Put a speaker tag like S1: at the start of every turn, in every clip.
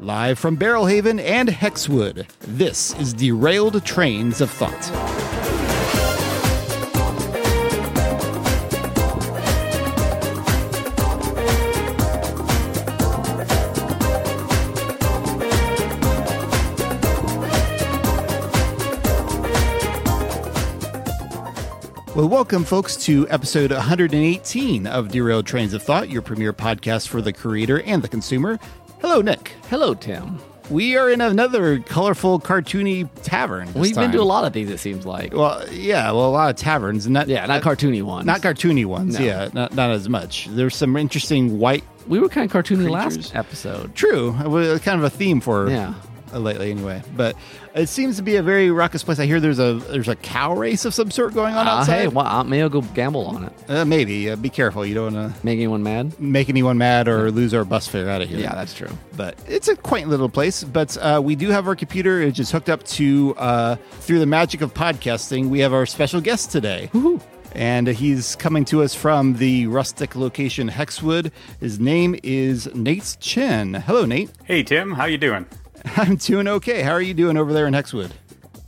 S1: Live from Barrelhaven and Hexwood, this is Derailed Trains of Thought. Well, welcome, folks, to episode 118 of Derailed Trains of Thought, your premier podcast for the creator and the consumer. Hello, Nick.
S2: Hello, Tim.
S1: We are in another colorful, cartoony tavern. this
S2: We've been to a lot of these, it seems like.
S1: Well, yeah, well, a lot of taverns, not
S2: yeah, not uh, cartoony ones.
S1: not cartoony ones.
S2: No.
S1: Yeah, not not as much. There's some interesting white.
S2: we were kind of cartoony
S1: Creatures.
S2: last episode.
S1: True, it was kind of a theme for
S2: Yeah.
S1: Uh, lately, anyway. But it seems to be a very raucous place. I hear there's a there's a cow race of some sort going on
S2: Uh,
S1: outside.
S2: hey, well, uh, maybe I'll go gamble on it.
S1: Uh, maybe uh, be careful. You don't want to
S2: Make anyone mad?
S1: make anyone mad or lose our bus fare out of here.
S2: Yeah, that's true.
S1: but it's a quaint little place. But uh, we do have our computer. It's just hooked up to uh, through the magic of podcasting. We have our special guest today. And he's coming to us from the rustic location Hexwood. His name is Nate Chen. Hello, Nate.
S3: Hey Tim, how you doing?
S1: I'm doing okay. How are you doing over there in Hexwood?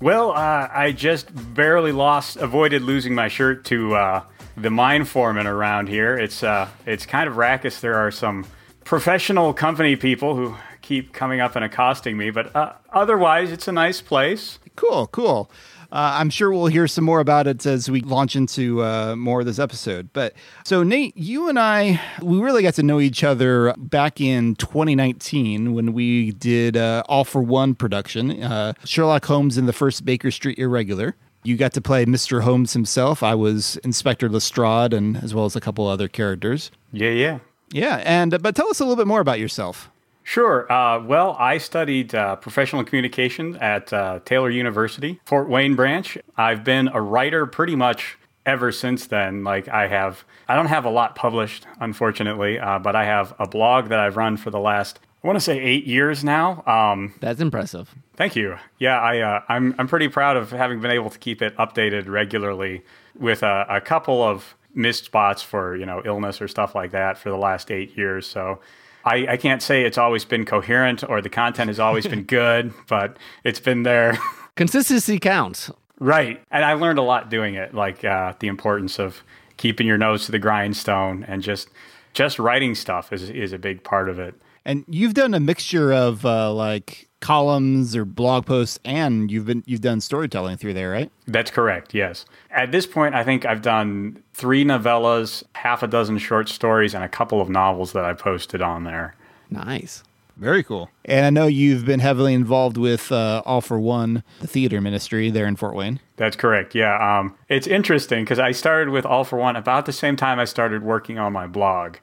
S3: Well, uh, I just barely lost, avoided losing my shirt to uh, the mine foreman around here. It's uh, it's kind of raucous. There are some professional company people who keep coming up and accosting me, but uh, otherwise, it's a nice place.
S1: Cool, cool. Uh, I'm sure we'll hear some more about it as we launch into uh, more of this episode. But so, Nate, you and I, we really got to know each other back in 2019 when we did uh, All for One production, uh, Sherlock Holmes in the first Baker Street Irregular. You got to play Mr. Holmes himself. I was Inspector Lestrade, and as well as a couple other characters.
S3: Yeah, yeah.
S1: Yeah, and but tell us a little bit more about yourself.
S3: Sure. Uh, well, I studied uh, professional communication at uh, Taylor University, Fort Wayne branch. I've been a writer pretty much ever since then. Like, I have, I don't have a lot published, unfortunately, uh, but I have a blog that I've run for the last, I want to say eight years now. Um,
S2: That's impressive.
S3: Thank you. Yeah, I, uh, I'm I'm pretty proud of having been able to keep it updated regularly with a, a couple of missed spots for you know illness or stuff like that for the last eight years. So I, I can't say it's always been coherent or the content has always been good, but it's been there.
S2: Consistency counts.
S3: right, and I learned a lot doing it, like uh, the importance of keeping your nose to the grindstone and just just writing stuff is is a big part of it.
S1: And you've done a mixture of uh, like columns or blog posts, and you've been you've done storytelling through there, right?
S3: That's correct, yes. At this point, I think I've done three novellas, half a dozen short stories, and a couple of novels that I posted on there.
S2: Nice.
S1: Very cool. And I know you've been heavily involved with uh, All for One, the theater ministry there in Fort Wayne.
S3: That's correct, yeah. Um, it's interesting because I started with All for One about the same time I started working on my blog.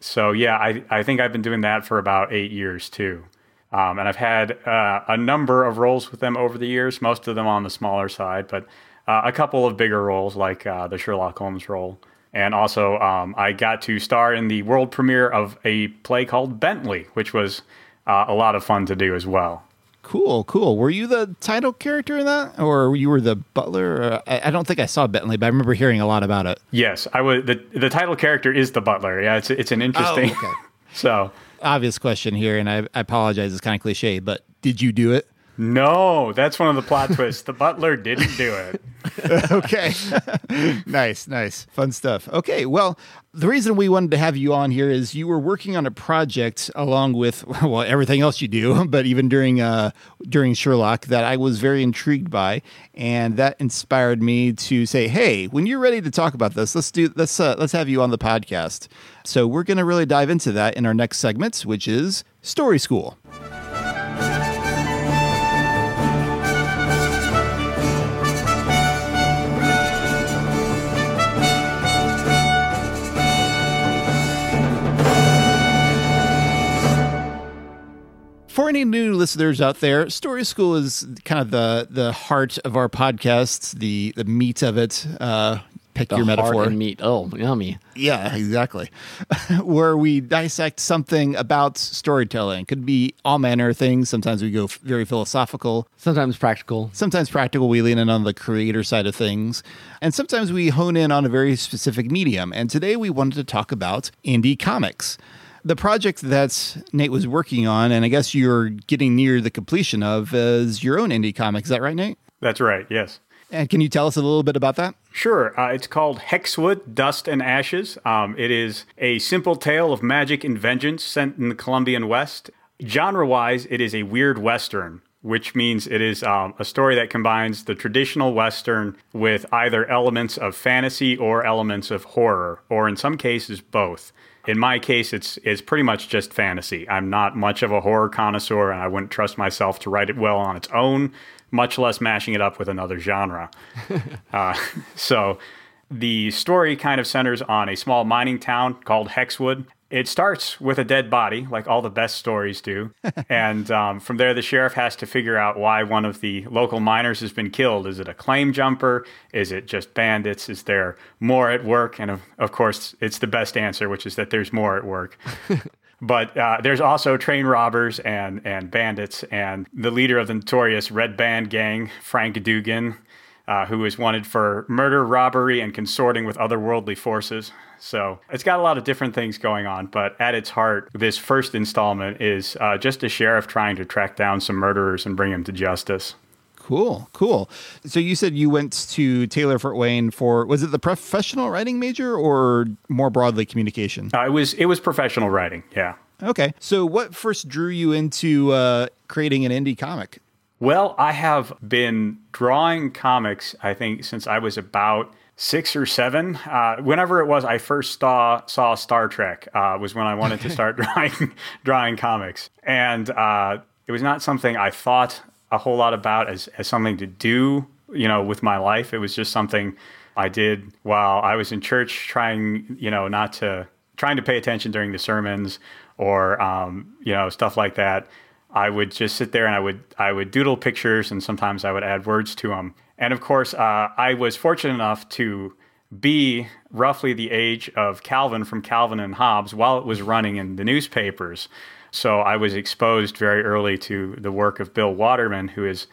S3: so, yeah, I, I think I've been doing that for about eight years too. Um, and I've had uh, a number of roles with them over the years, most of them on the smaller side, but uh, a couple of bigger roles like uh, the Sherlock Holmes role. And also, um, I got to star in the world premiere of a play called Bentley, which was uh, a lot of fun to do as well.
S1: Cool, cool. Were you the title character in that, or you were the butler? I, I don't think I saw Bentley, but I remember hearing a lot about it.
S3: Yes, I was. The, the title character is the butler. Yeah, it's it's an interesting.
S1: Oh, okay.
S3: so
S1: Obvious question here, and I, I apologize. It's kind of cliche, but did you do it?
S3: No, that's one of the plot twists. The butler didn't do it.
S1: okay. nice, nice. Fun stuff. Okay, well, the reason we wanted to have you on here is you were working on a project along with well everything else you do, but even during uh during Sherlock that I was very intrigued by and that inspired me to say, "Hey, when you're ready to talk about this, let's do let's uh, let's have you on the podcast." So, we're going to really dive into that in our next segment, which is Story School. For any new listeners out there, Story School is kind of the the heart of our podcast, the the meat of it. Uh, pick
S2: The
S1: your
S2: heart
S1: metaphor.
S2: and meat. Oh, yummy.
S1: Yeah, exactly. Where we dissect something about storytelling. Could be all manner of things. Sometimes we go f- very philosophical.
S2: Sometimes practical.
S1: Sometimes practical, we lean in on the creator side of things. And sometimes we hone in on a very specific medium. And today we wanted to talk about indie comics. The project that Nate was working on, and I guess you're getting near the completion of, is your own indie comic. Is that right, Nate?
S3: That's right, yes.
S1: And can you tell us a little bit about that?
S3: Sure. Uh, it's called Hexwood Dust and Ashes. Um, it is a simple tale of magic and vengeance set in the Colombian West. Genre wise, it is a weird Western, which means it is um, a story that combines the traditional Western with either elements of fantasy or elements of horror, or in some cases, both. In my case, it's it's pretty much just fantasy. I'm not much of a horror connoisseur, and I wouldn't trust myself to write it well on its own much less mashing it up with another genre. uh, so the story kind of centers on a small mining town called Hexwood. It starts with a dead body, like all the best stories do. and um, from there, the sheriff has to figure out why one of the local miners has been killed. Is it a claim jumper? Is it just bandits? Is there more at work? And of, of course, it's the best answer, which is that there's more at work. But uh, there's also train robbers and, and bandits, and the leader of the notorious Red Band gang, Frank Dugan, uh, who is wanted for murder, robbery, and consorting with otherworldly forces. So it's got a lot of different things going on, but at its heart, this first installment is uh, just a sheriff trying to track down some murderers and bring them to justice.
S1: Cool, cool. So you said you went to Taylor Fort Wayne for was it the professional writing major or more broadly communication?
S3: Uh, it was it was professional writing. Yeah.
S1: Okay. So what first drew you into uh, creating an indie comic?
S3: Well, I have been drawing comics. I think since I was about six or seven. Uh, whenever it was, I first saw saw Star Trek uh, was when I wanted to start drawing drawing comics, and uh, it was not something I thought a whole lot about as, as something to do, you know, with my life. It was just something I did while I was in church, trying, you know, not to trying to pay attention during the sermons or um, you know stuff like that. I would just sit there and I would I would doodle pictures and sometimes I would add words to them. And of course, uh, I was fortunate enough to be roughly the age of Calvin from Calvin and Hobbes while it was running in the newspapers. So I was exposed very early to the work of Bill Waterman, who is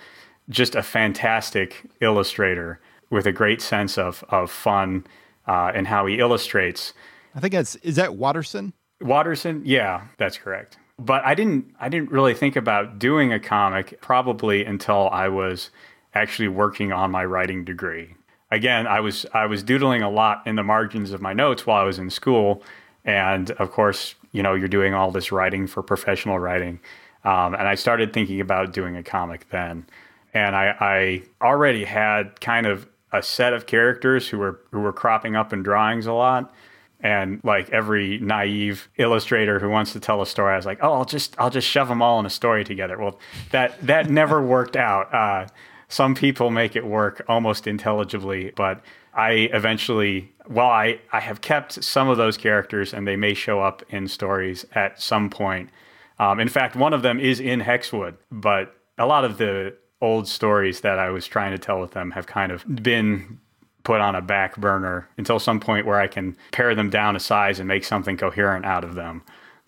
S3: just a fantastic illustrator with a great sense of, of fun uh, and how he illustrates.
S1: I think that's is that Watterson?
S3: Watterson, yeah, that's correct. But I didn't I didn't really think about doing a comic probably until I was actually working on my writing degree. Again, I was I was doodling a lot in the margins of my notes while I was in school, and of course, you know, you're doing all this writing for professional writing. Um, and I started thinking about doing a comic then. And I, I already had kind of a set of characters who were who were cropping up in drawings a lot. And like every naive illustrator who wants to tell a story, I was like, "Oh, I'll just I'll just shove them all in a story together." Well, that that never worked out. Uh, some people make it work almost intelligibly, but I eventually, well, I, I have kept some of those characters and they may show up in stories at some point. Um, in fact, one of them is in Hexwood, but a lot of the old stories that I was trying to tell with them have kind of been put on a back burner until some point where I can pare them down to size and make something coherent out of them.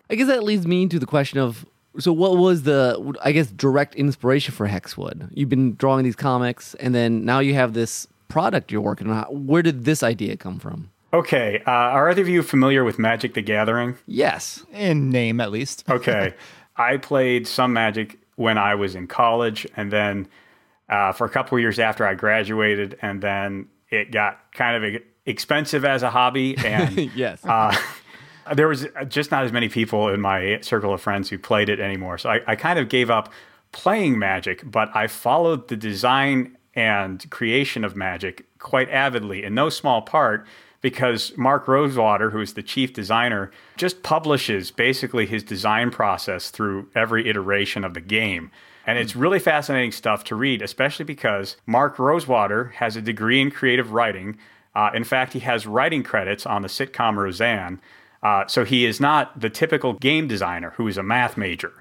S2: I guess that leads me to the question of so what was the I guess direct inspiration for Hexwood? You've been drawing these comics and then now you have this product you're working on. Where did this idea come from?
S3: Okay. Uh, are either of you familiar with Magic the Gathering?
S2: Yes.
S1: In name, at least.
S3: okay. I played some Magic when I was in college, and then uh, for a couple years after I graduated, and then it got kind of expensive as a hobby. And
S2: yes. Uh,
S3: there was just not as many people in my circle of friends who played it anymore. So I, I kind of gave up playing Magic, but I followed the design and creation of magic quite avidly, in no small part because Mark Rosewater, who is the chief designer, just publishes basically his design process through every iteration of the game. And it's really fascinating stuff to read, especially because Mark Rosewater has a degree in creative writing. Uh, in fact, he has writing credits on the sitcom Roseanne. Uh, so he is not the typical game designer who is a math major.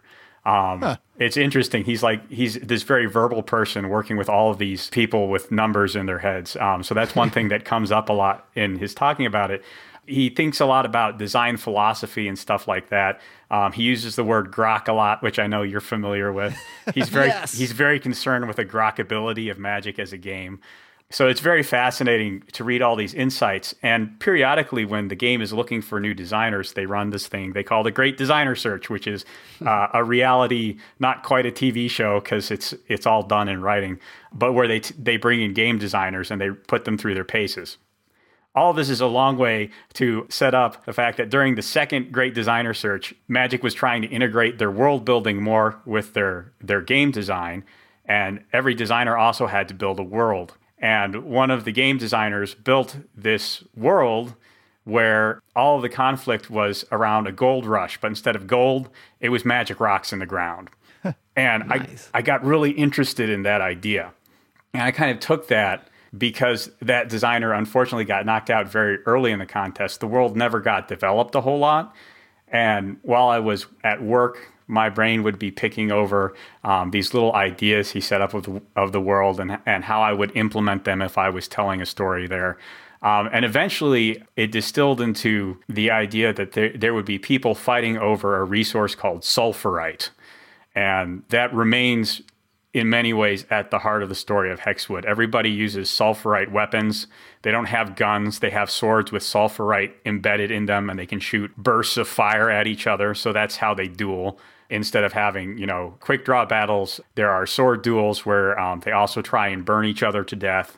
S3: Um, huh. It's interesting. He's like he's this very verbal person working with all of these people with numbers in their heads. Um, so that's one thing that comes up a lot in his talking about it. He thinks a lot about design philosophy and stuff like that. Um, he uses the word grok a lot, which I know you're familiar with. He's very
S2: yes.
S3: he's very concerned with the grokability of Magic as a game. So it's very fascinating to read all these insights. And periodically, when the game is looking for new designers, they run this thing they call the Great Designer Search, which is uh, a reality, not quite a TV show because it's it's all done in writing, but where they t- they bring in game designers and they put them through their paces. All of this is a long way to set up the fact that during the second Great Designer Search, Magic was trying to integrate their world building more with their their game design, and every designer also had to build a world and one of the game designers built this world where all of the conflict was around a gold rush, but instead of gold, it was magic rocks in the ground. and nice. I, I got really interested in that idea. And I kind of took that because that designer unfortunately got knocked out very early in the contest. The world never got developed a whole lot. And while I was at work my brain would be picking over um, these little ideas he set up of the, of the world and, and how I would implement them if I was telling a story there. Um, and eventually, it distilled into the idea that there, there would be people fighting over a resource called sulfurite. And that remains, in many ways, at the heart of the story of Hexwood. Everybody uses sulfurite weapons. They don't have guns, they have swords with sulfurite embedded in them, and they can shoot bursts of fire at each other. So that's how they duel instead of having you know quick draw battles there are sword duels where um, they also try and burn each other to death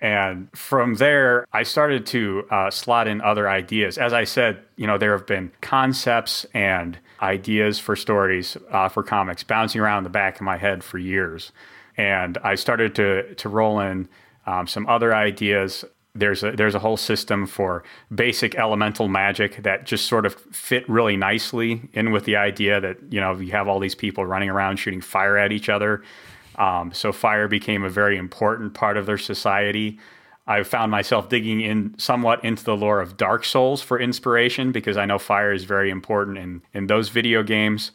S3: and from there i started to uh, slot in other ideas. As i said you know there have been concepts and ideas for stories uh, for comics bouncing around the back of my head for years. And i started to to roll in um, some other ideas. There's a there's a whole system for basic elemental magic that just sort of fit really nicely in with the idea that you know you have all these people running around shooting fire at each other. Um, so fire became a very important part of their society. I found myself digging in somewhat into the lore of Dark Souls for inspiration because I know fire is very important in in those video games.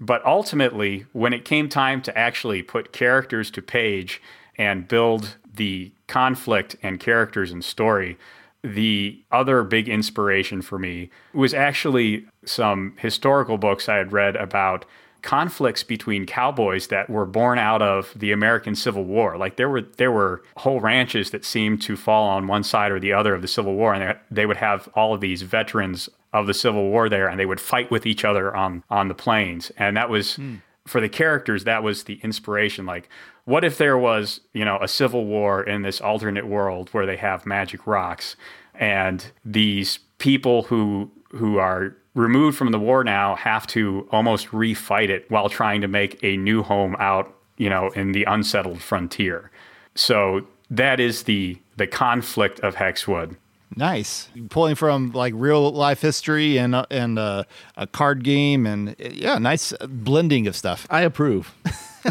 S3: But ultimately, when it came time to actually put characters to page and build the conflict and characters and story, the other big inspiration for me was actually some historical books I had read about conflicts between cowboys that were born out of the American Civil War. Like there were there were whole ranches that seemed to fall on one side or the other of the Civil War, and they, would have all of these veterans of the Civil War there, and they would fight with each other on on the plains, and that was. Mm. For the characters, that was the inspiration. Like, what if there was, you know, a civil war in this alternate world where they have magic rocks and these people who who are removed from the war now have to almost refight it while trying to make a new home out, you know, in the unsettled frontier. So that is the the conflict of Hexwood.
S1: Nice, pulling from like real life history and uh, and uh, a card game and yeah, nice blending of stuff.
S2: I approve.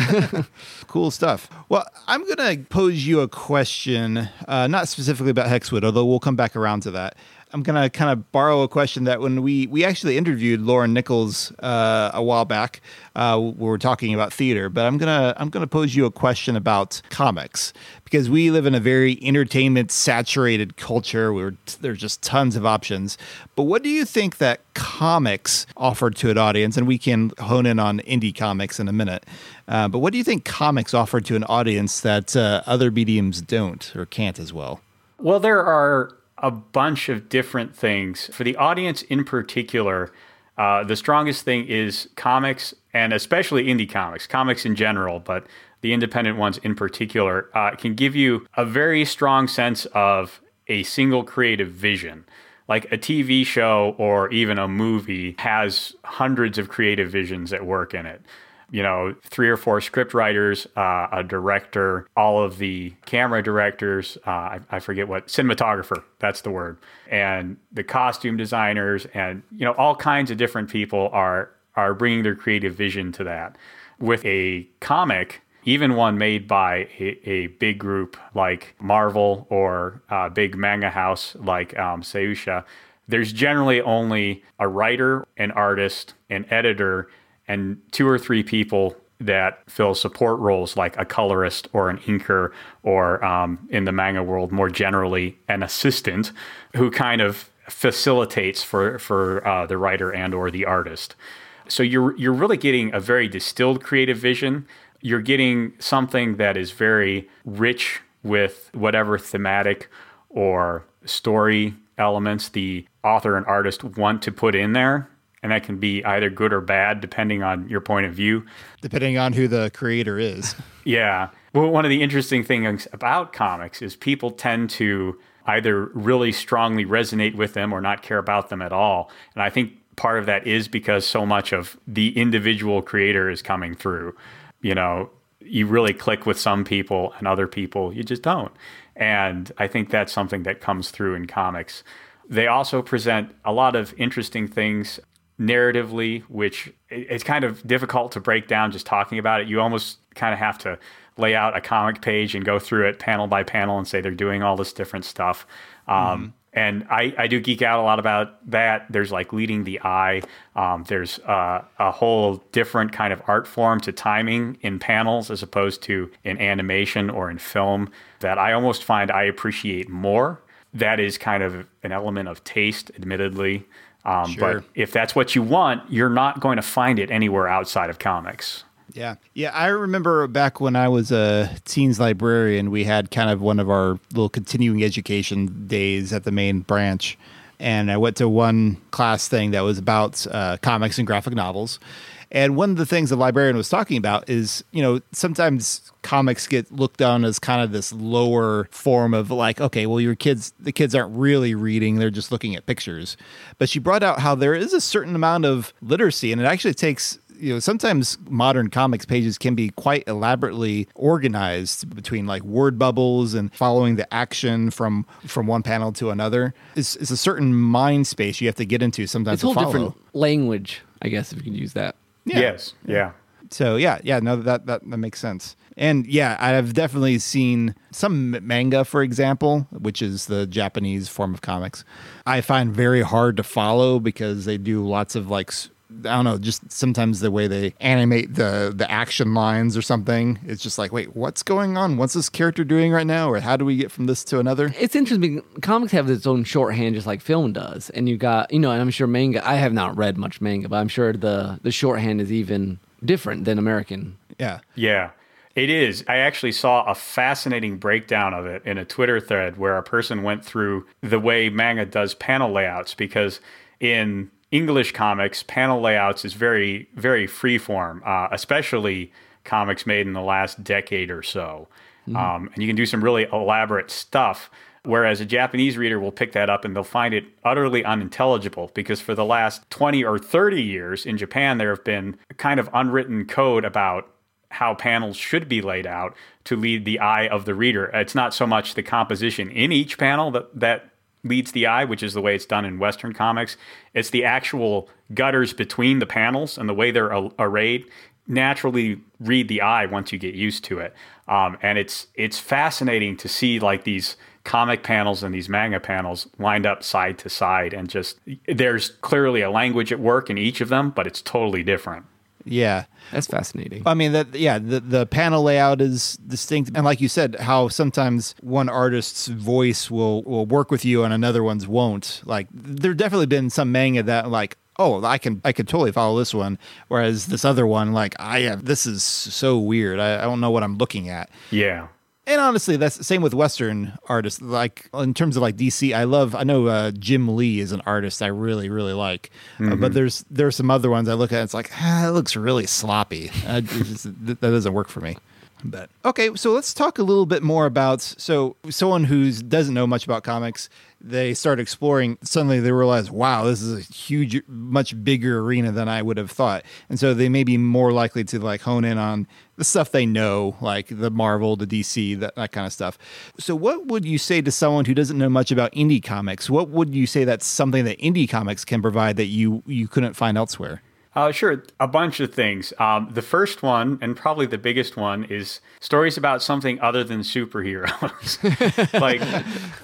S1: cool stuff. Well, I'm going to pose you a question, uh, not specifically about Hexwood, although we'll come back around to that. I'm gonna kind of borrow a question that when we we actually interviewed Lauren Nichols uh, a while back, uh, we were talking about theater. But I'm gonna I'm gonna pose you a question about comics because we live in a very entertainment saturated culture where there's just tons of options. But what do you think that comics offer to an audience? And we can hone in on indie comics in a minute. Uh, but what do you think comics offer to an audience that uh, other mediums don't or can't as well?
S3: Well, there are a bunch of different things. For the audience in particular, uh, the strongest thing is comics and especially indie comics, comics in general, but the independent ones in particular, uh, can give you a very strong sense of a single creative vision. Like a TV show or even a movie has hundreds of creative visions at work in it you know, three or four script writers, uh, a director, all of the camera directors, uh, I, I, forget what, cinematographer, that's the word, and the costume designers, and, you know, all kinds of different people are, are bringing their creative vision to that. With a comic, even one made by a, a big group like Marvel or a big manga house like um, Shueisha, there's generally only a writer, an artist, an editor, and two or three people that fill support roles like a colorist or an inker or um, in the manga world more generally an assistant who kind of facilitates for for uh, the writer and or the artist so you're you're really getting a very distilled creative vision you're getting something that is very rich with whatever thematic or story elements the author and artist want to put in there. And that can be either good or bad, depending on your point of view.
S1: Depending on who the creator is.
S3: yeah. Well, one of the interesting things about comics is people tend to either really strongly resonate with them or not care about them at all. And I think part of that is because so much of the individual creator is coming through. You know, you really click with some people and other people you just don't. And I think that's something that comes through in comics. They also present a lot of interesting things narratively, which it's kind of difficult to break down just talking about it. You almost kind of have to lay out a comic page and go through it panel by panel and say they're doing all this different stuff. Um, mm-hmm. And I, I do geek out a lot about that. There's like leading the eye. Um, there's uh, a whole different kind of art form to timing in panels as opposed to in animation or in film that I almost find I appreciate more. That is kind of an element of taste, admittedly. Um, sure. But if that's what you want, you're not going to find it anywhere outside of comics.
S1: Yeah. Yeah. I remember back when I was a teens librarian, we had kind of one of our little continuing education days at the main branch. And I went to one class thing that was about uh, comics and graphic novels. And one of the things the librarian was talking about is, you know, sometimes comics get looked on as kind of this lower form of like, okay, well, your kids, the kids aren't really reading, they're just looking at pictures. But she brought out how there is a certain amount of literacy, and it actually takes you know sometimes modern comics pages can be quite elaborately organized between like word bubbles and following the action from from one panel to another. It's, it's a certain mind space you have to get into sometimes
S2: it's a whole different language i guess if you can use that
S3: yeah. Yes. Yeah.
S1: So yeah, yeah, no, that, that that makes sense. And yeah, I've definitely seen some manga, for example, which is the Japanese form of comics. I find very hard to follow because they do lots of like I don't know, just sometimes the way they animate the the action lines or something. It's just like, wait, what's going on? What's this character doing right now? Or how do we get from this to another?
S2: It's interesting. Comics have its own shorthand, just like film does. And you got, you know, and I'm sure manga. I have not read much manga, but I'm sure the the shorthand is even different than American.
S1: Yeah.
S3: Yeah. It is. I actually saw a fascinating breakdown of it in a Twitter thread where a person went through the way manga does panel layouts because in English comics, panel layouts is very, very freeform, uh, especially comics made in the last decade or so. Mm-hmm. Um, and you can do some really elaborate stuff. Whereas a Japanese reader will pick that up and they'll find it utterly unintelligible because for the last 20 or 30 years in Japan, there have been kind of unwritten code about how panels should be laid out to lead the eye of the reader. It's not so much the composition in each panel that, that leads the eye, which is the way it's done in Western comics. It's the actual gutters between the panels and the way they're arrayed naturally read the eye once you get used to it. Um, and it's it's fascinating to see like these comic panels and these manga panels lined up side to side and just there's clearly a language at work in each of them, but it's totally different.
S1: Yeah.
S2: That's fascinating.
S1: I mean that yeah, the the panel layout is distinct and like you said how sometimes one artist's voice will will work with you and another one's won't. Like there've definitely been some manga that like oh i can i can totally follow this one whereas this other one like i have this is so weird I, I, don't know what i'm looking at
S3: yeah
S1: and honestly, that's the same with Western artists. Like in terms of like DC, I love. I know uh, Jim Lee is an artist I really really like, mm-hmm. uh, but there's there there's there's some other ones I look at. it's like ah, it looks really sloppy. Uh, just, that doesn't work for me. But okay, so let's talk a little bit more about so someone who doesn't know much about comics they start exploring, suddenly they realize, wow, this is a huge, much bigger arena than I would have thought. And so they may be more likely to like hone in on the stuff they know, like the Marvel, the DC, that, that kind of stuff. So, what would you say to someone who doesn't know much about indie comics? What would you say that's something that indie comics can provide that you you couldn't find elsewhere?
S3: Uh, sure, a bunch of things. Um, the first one, and probably the biggest one, is stories about something other than superheroes. like,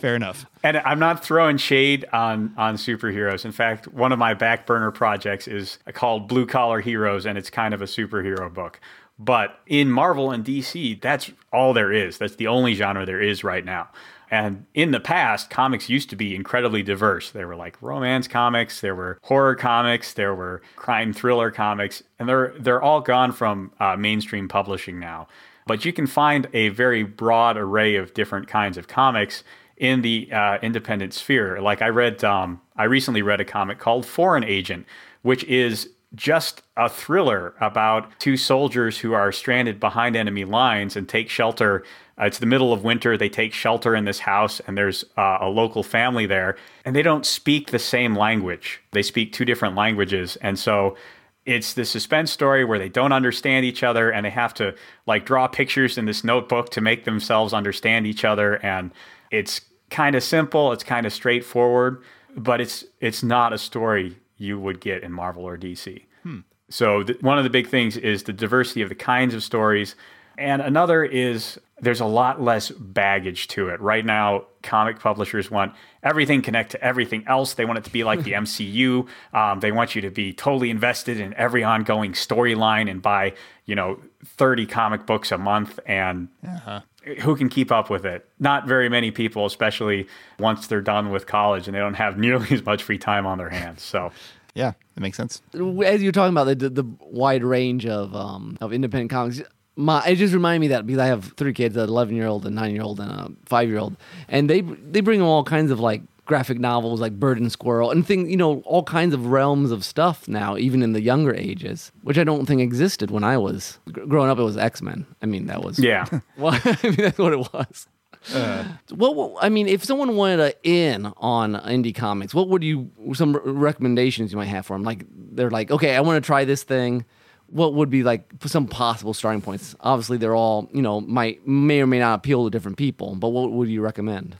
S1: fair enough.
S3: And I'm not throwing shade on on superheroes. In fact, one of my back burner projects is called Blue Collar Heroes, and it's kind of a superhero book. But in Marvel and DC, that's all there is. That's the only genre there is right now. And in the past, comics used to be incredibly diverse. There were like romance comics, there were horror comics, there were crime thriller comics, and they're they're all gone from uh, mainstream publishing now. But you can find a very broad array of different kinds of comics in the uh, independent sphere. Like I read, um, I recently read a comic called Foreign Agent, which is just a thriller about two soldiers who are stranded behind enemy lines and take shelter. Uh, it's the middle of winter. They take shelter in this house, and there's uh, a local family there, and they don't speak the same language. They speak two different languages. And so it's the suspense story where they don't understand each other and they have to like draw pictures in this notebook to make themselves understand each other. And it's kind of simple, it's kind of straightforward, but it's it's not a story you would get in Marvel or DC. Hmm. So th- one of the big things is the diversity of the kinds of stories, and another is there's a lot less baggage to it. Right now, comic publishers want everything connect to everything else. They want it to be like the MCU. Um, they want you to be totally invested in every ongoing storyline and buy, you know, 30 comic books a month. And uh-huh. Who can keep up with it? Not very many people, especially once they're done with college and they don't have nearly as much free time on their hands. So
S1: yeah, that makes sense.
S2: As you're talking about the the, wide range of um, of independent comics, my it just reminded me that because I have three kids, an 11 year old, a nine year old, and a five year old, and they they bring them all kinds of like graphic novels like Bird and Squirrel and things, you know, all kinds of realms of stuff now, even in the younger ages, which I don't think existed when I was growing up. It was X Men. I mean, that was
S3: yeah.
S2: well, I mean, that's what it was. Uh, what I mean, if someone wanted to in on indie comics, what would you some recommendations you might have for them? Like they're like, okay, I want to try this thing. What would be like some possible starting points? Obviously, they're all you know might may or may not appeal to different people, but what would you recommend?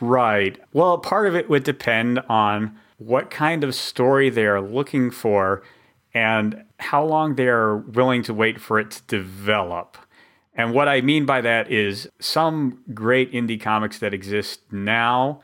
S3: Right. Well, part of it would depend on what kind of story they are looking for and how long they are willing to wait for it to develop. And what I mean by that is some great indie comics that exist now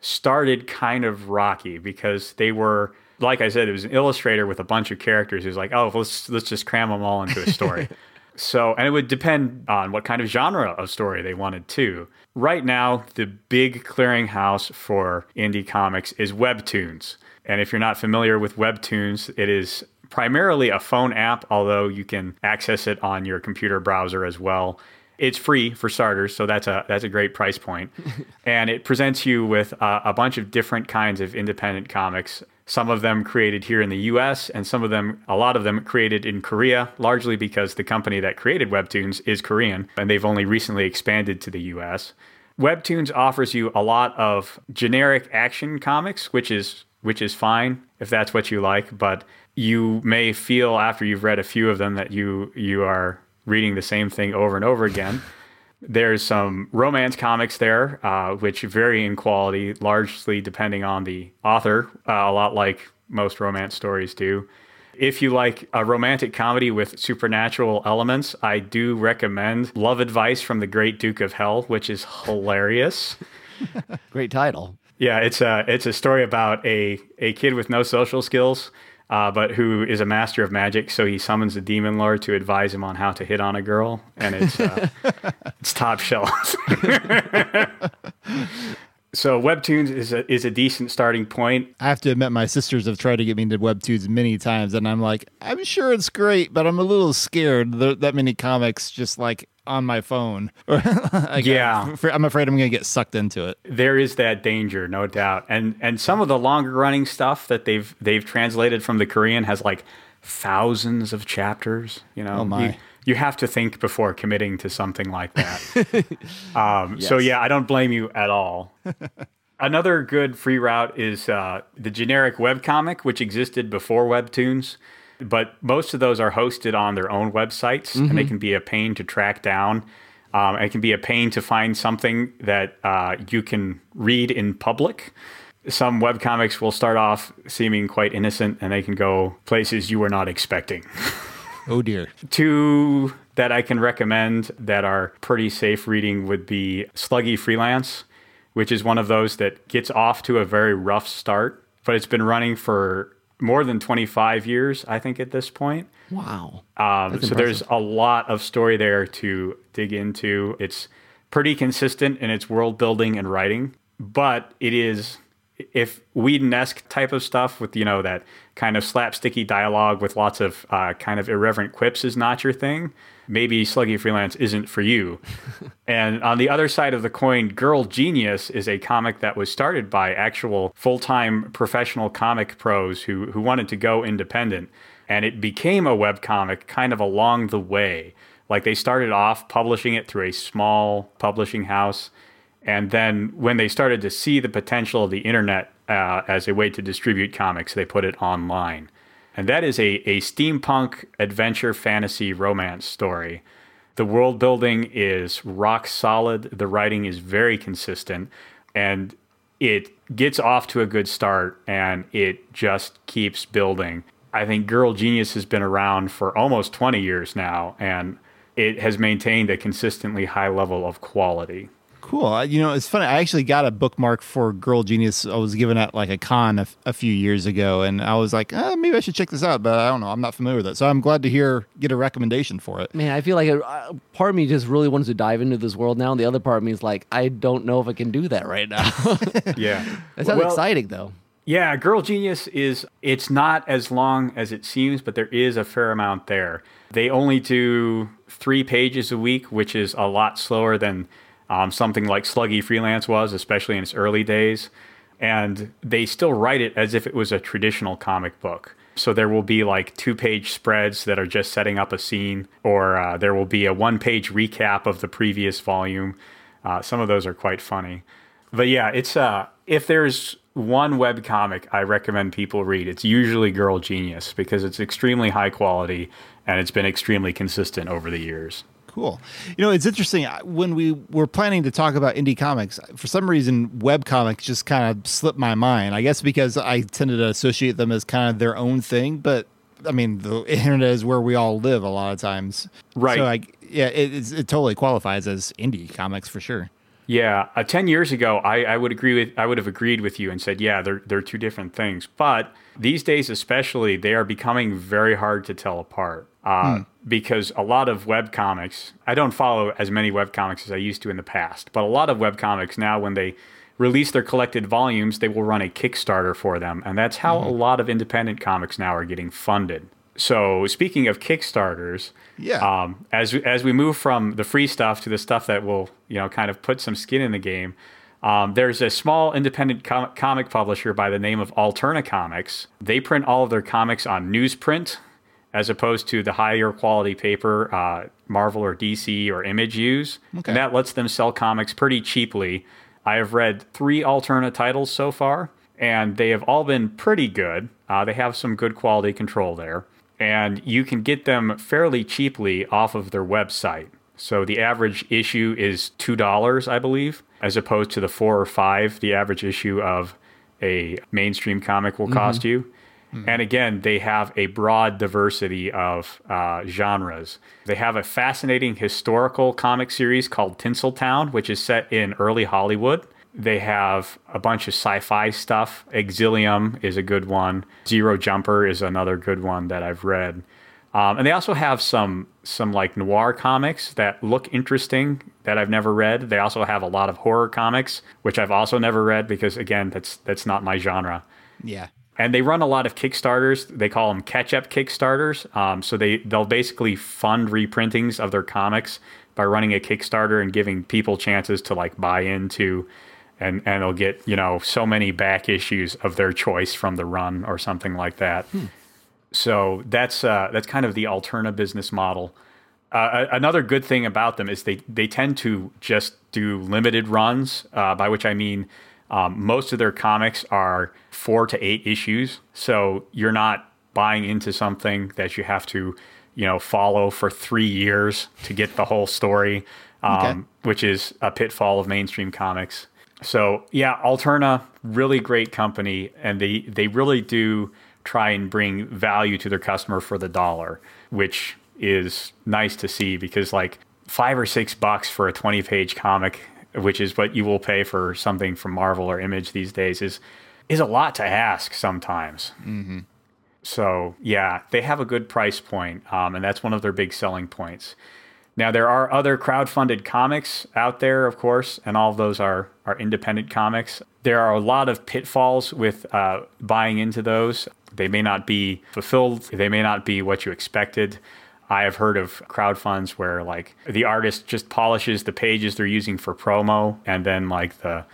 S3: started kind of rocky because they were like I said, it was an illustrator with a bunch of characters who's like, oh, let's let's just cram them all into a story. so, and it would depend on what kind of genre of story they wanted too. Right now, the big clearinghouse for indie comics is Webtoons. And if you're not familiar with Webtoons, it is primarily a phone app, although you can access it on your computer browser as well. It's free for starters, so that's a that's a great price point, and it presents you with uh, a bunch of different kinds of independent comics. Some of them created here in the U.S., and some of them, a lot of them, created in Korea, largely because the company that created Webtoons is Korean, and they've only recently expanded to the U.S. Webtoons offers you a lot of generic action comics, which is which is fine if that's what you like, but you may feel after you've read a few of them that you you are reading the same thing over and over again. There's some romance comics there, uh, which vary in quality, largely depending on the author, uh, a lot like most romance stories do. If you like a romantic comedy with supernatural elements, I do recommend Love Advice from the Great Duke of Hell, which is hilarious.
S2: Great title.
S3: Yeah, it's a it's a story about a a kid with no social skills uh, but who is a master of magic. So he summons a demon lord to advise him on how to hit on a girl, and it's uh, it's top shelf. so webtoons is a is a decent starting point.
S1: I have to admit, my sisters have tried to get me into webtoons many times, and I'm like, I'm sure it's great, but I'm a little scared. There, that many comics just like on my phone.
S3: yeah,
S1: I'm afraid I'm going to get sucked into it.
S3: There is that danger, no doubt. And and some of the longer running stuff that they've they've translated from the Korean has like thousands of chapters. You know,
S1: oh my.
S3: You, you have to think before committing to something like that. um, yes. So yeah, I don't blame you at all. Another good free route is uh, the generic webcomic, which existed before Webtoons but most of those are hosted on their own websites mm-hmm. and they mm-hmm. can be a pain to track down. Um, it can be a pain to find something that uh, you can read in public. Some webcomics will start off seeming quite innocent and they can go places you were not expecting.
S1: oh dear.
S3: Two that I can recommend that are pretty safe reading would be Sluggy Freelance, which is one of those that gets off to a very rough start, but it's been running for more than 25 years, I think, at this point.
S2: Wow.
S3: Um, so there's a lot of story there to dig into. It's pretty consistent in its world building and writing, but it is if Whedon-esque type of stuff with you know that kind of slapsticky dialogue with lots of uh, kind of irreverent quips is not your thing, maybe Sluggy Freelance isn't for you. and on the other side of the coin, Girl Genius is a comic that was started by actual full-time professional comic pros who who wanted to go independent, and it became a web comic kind of along the way. Like they started off publishing it through a small publishing house and then when they started to see the potential of the internet uh, as a way to distribute comics, they put it online. And that is a, a steampunk adventure fantasy romance story. The world building is rock solid, the writing is very consistent, and it gets off to a good start and it just keeps building. I think Girl Genius has been around for almost 20 years now, and it has maintained a consistently high level of quality.
S1: Cool. You know, it's funny. I actually got a bookmark for Girl Genius. I was given at like a con a, a few years ago, and I was like, eh, maybe I should check this out. But I don't know. I'm not familiar with it, so I'm glad to hear get a recommendation for it.
S2: Man, I feel like a, a part of me just really wants to dive into this world now, and the other part of me is like, I don't know if I can do that right now.
S3: yeah,
S2: it sounds well, exciting though.
S3: Yeah, Girl Genius is it's not as long as it seems, but there is a fair amount there. They only do three pages a week, which is a lot slower than um, something like Sluggy Freelance was, especially in its early days. And they still write it as if it was a traditional comic book. So there will be like two page spreads that are just setting up a scene, or uh, there will be a one page recap of the previous volume. Uh, some of those are quite funny. But yeah, it's uh, if there's one web comic I recommend people read, it's usually Girl Genius because it's extremely high quality and it's been extremely consistent over the years.
S1: Cool. You know, it's interesting. When we were planning to talk about indie comics, for some reason, web comics just kind of slipped my mind. I guess because I tended to associate them as kind of their own thing. But I mean, the internet is where we all live a lot of times.
S3: Right.
S1: So, like, yeah, it, it totally qualifies as indie comics for sure.
S3: Yeah, uh, ten years ago, I, I would agree with I would have agreed with you and said, yeah, they're they're two different things. But these days, especially, they are becoming very hard to tell apart uh, hmm. Because a lot of web comics. I don't follow as many web comics as I used to in the past, but a lot of web comics now, when they release their collected volumes, they will run a Kickstarter for them, and that's how mm-hmm. a lot of independent comics now are getting funded. So speaking of Kickstarters,
S1: yeah.
S3: Um, as as we move from the free stuff to the stuff that will you know kind of put some skin in the game, um, there's a small independent com- comic publisher by the name of Alterna Comics. They print all of their comics on newsprint, as opposed to the higher quality paper uh, Marvel or DC or Image use, okay. and that lets them sell comics pretty cheaply. I have read three Alterna titles so far, and they have all been pretty good. Uh, they have some good quality control there and you can get them fairly cheaply off of their website. So the average issue is $2, I believe, as opposed to the 4 or 5 the average issue of a mainstream comic will mm-hmm. cost you. Mm-hmm. And again, they have a broad diversity of uh, genres. They have a fascinating historical comic series called Tinseltown, which is set in early Hollywood. They have a bunch of sci-fi stuff. Exilium is a good one. Zero Jumper is another good one that I've read. Um, and they also have some some like noir comics that look interesting that I've never read. They also have a lot of horror comics, which I've also never read because again, that's that's not my genre.
S1: Yeah.
S3: And they run a lot of Kickstarters. They call them catch-up Kickstarters. Um, so they they'll basically fund reprintings of their comics by running a Kickstarter and giving people chances to like buy into and and they'll get you know so many back issues of their choice from the run or something like that. Hmm. So that's uh, that's kind of the Alterna business model. Uh, another good thing about them is they they tend to just do limited runs, uh, by which I mean um, most of their comics are four to eight issues. So you're not buying into something that you have to you know follow for three years to get the whole story, um, okay. which is a pitfall of mainstream comics. So yeah, Alterna, really great company, and they they really do try and bring value to their customer for the dollar, which is nice to see because like five or six bucks for a 20 page comic, which is what you will pay for something from Marvel or Image these days, is is a lot to ask sometimes. Mm-hmm. So yeah, they have a good price point, um, and that's one of their big selling points. Now there are other crowd-funded comics out there, of course, and all of those are are independent comics. There are a lot of pitfalls with uh, buying into those. They may not be fulfilled. They may not be what you expected. I have heard of crowd funds where like the artist just polishes the pages they're using for promo, and then like the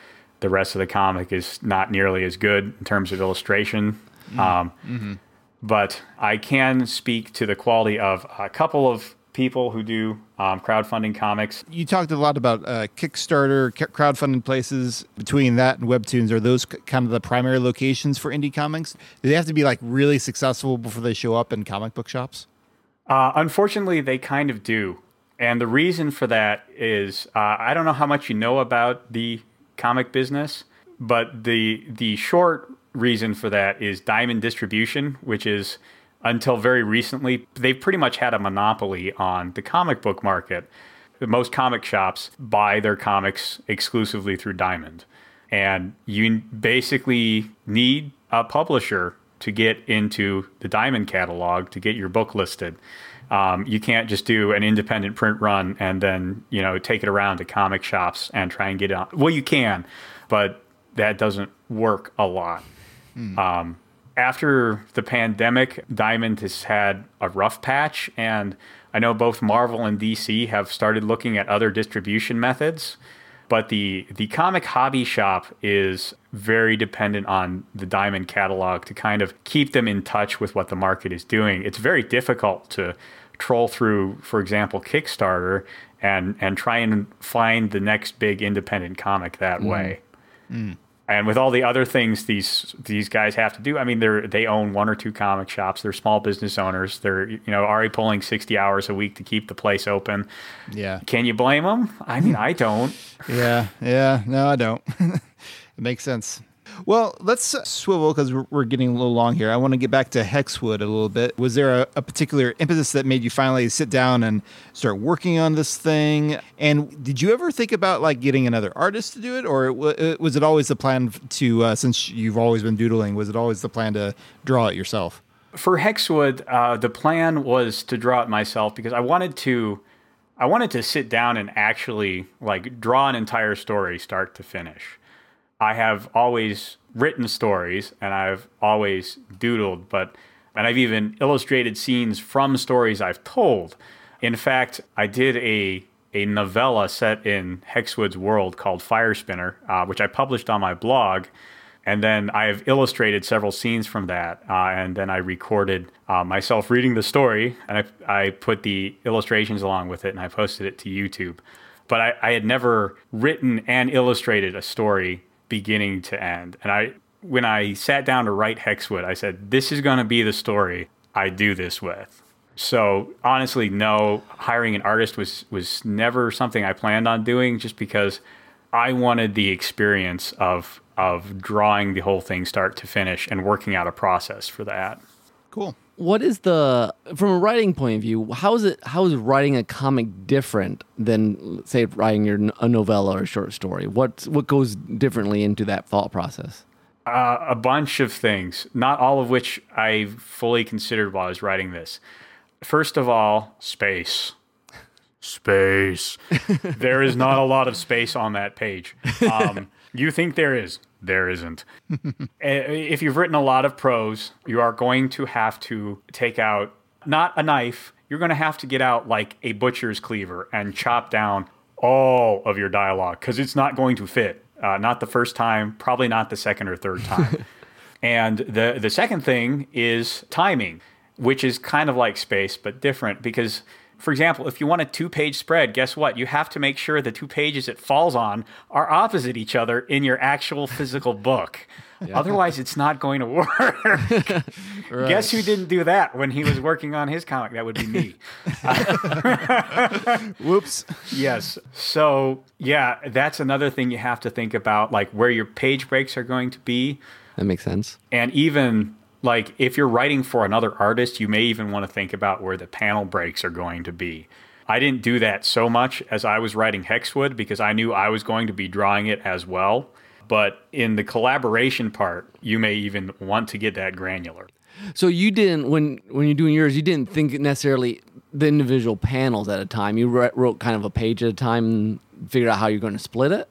S3: the rest of the comic is not nearly as good in terms of illustration. Um, But I can speak to the quality of a couple of people who do um, crowdfunding comics.
S1: You talked a lot about uh, Kickstarter, c- crowdfunding places. Between that and Webtoons, are those c- kind of the primary locations for indie comics? Do they have to be like really successful before they show up in comic book shops?
S3: Uh, unfortunately, they kind of do. And the reason for that is uh, I don't know how much you know about the comic business, but the the short reason for that is Diamond Distribution, which is until very recently they've pretty much had a monopoly on the comic book market. Most comic shops buy their comics exclusively through Diamond, and you basically need a publisher to get into the Diamond catalog to get your book listed. Um, you can't just do an independent print run and then you know take it around to comic shops and try and get it on. Well, you can, but that doesn't work a lot. Um, after the pandemic, Diamond has had a rough patch, and I know both Marvel and DC have started looking at other distribution methods. But the the comic hobby shop is very dependent on the Diamond catalog to kind of keep them in touch with what the market is doing. It's very difficult to troll through, for example, Kickstarter and and try and find the next big independent comic that mm. way. Mm. And with all the other things these these guys have to do, I mean, they're they own one or two comic shops. They're small business owners. They're you know already pulling sixty hours a week to keep the place open.
S1: Yeah.
S3: Can you blame them? I mean, I don't.
S1: Yeah. Yeah. No, I don't. it makes sense. Well, let's uh, swivel because we're, getting a little long here. I want to get back to Hexwood a little bit. Was there a, a particular impetus that made you finally sit down and start working on this thing? And did you ever think about like getting another artist to do it, or uh, was it always the plan to, uh, since you've always been doodling, was it always the plan to draw it yourself?
S3: For Hexwood, uh, the plan was to draw it myself because I wanted to. I wanted to sit down and actually like draw an entire story start to finish. I have always written stories and I've always doodled, but and I've even illustrated scenes from stories I've told. In fact, I did a a novella set in Hexwood's world called Fire Spinner, uh, which I published on my blog. And then I have illustrated several scenes from that. Uh, and then I recorded uh, myself reading the story and I, I put the illustrations along with it and I posted it to YouTube. But I, I had never written and illustrated a story beginning to end. And I, when I sat down to write Hexwood, I said, this is going to be the story I do this with. So honestly, no, hiring an artist was was never something I planned on doing just because I wanted the experience of of drawing the whole thing start to finish and working out a process for that.
S1: Cool.
S2: What is the from a writing point of view? How is it? How is writing a comic different than say writing your a novella or a short story? What what goes differently into that thought process?
S3: Uh, a bunch of things, not all of which I fully considered while I was writing this. First of all, space. Space. there is not a lot of space on that page. Um, you think there is. There isn't. If you've written a lot of prose, you are going to have to take out not a knife, you're going to have to get out like a butcher's cleaver and chop down all of your dialogue because it's not going to fit. Uh, not the first time, probably not the second or third time. and the the second thing is timing, which is kind of like space but different because for example, if you want a two page spread, guess what? You have to make sure the two pages it falls on are opposite each other in your actual physical book. Otherwise, it's not going to work. Guess who didn't do that when he was working on his comic? That would be me.
S1: Whoops.
S3: yes. So, yeah, that's another thing you have to think about, like where your page breaks are going to be.
S2: That makes sense.
S3: And even like if you're writing for another artist, you may even want to think about where the panel breaks are going to be. I didn't do that so much as I was writing Hexwood because I knew I was going to be drawing it as well. But in the collaboration part, you may even want to get that granular.
S2: So you didn't when when you're doing yours, you didn't think necessarily the individual panels at a time. You wrote, wrote kind of a page at a time and figured out how you're going to split it.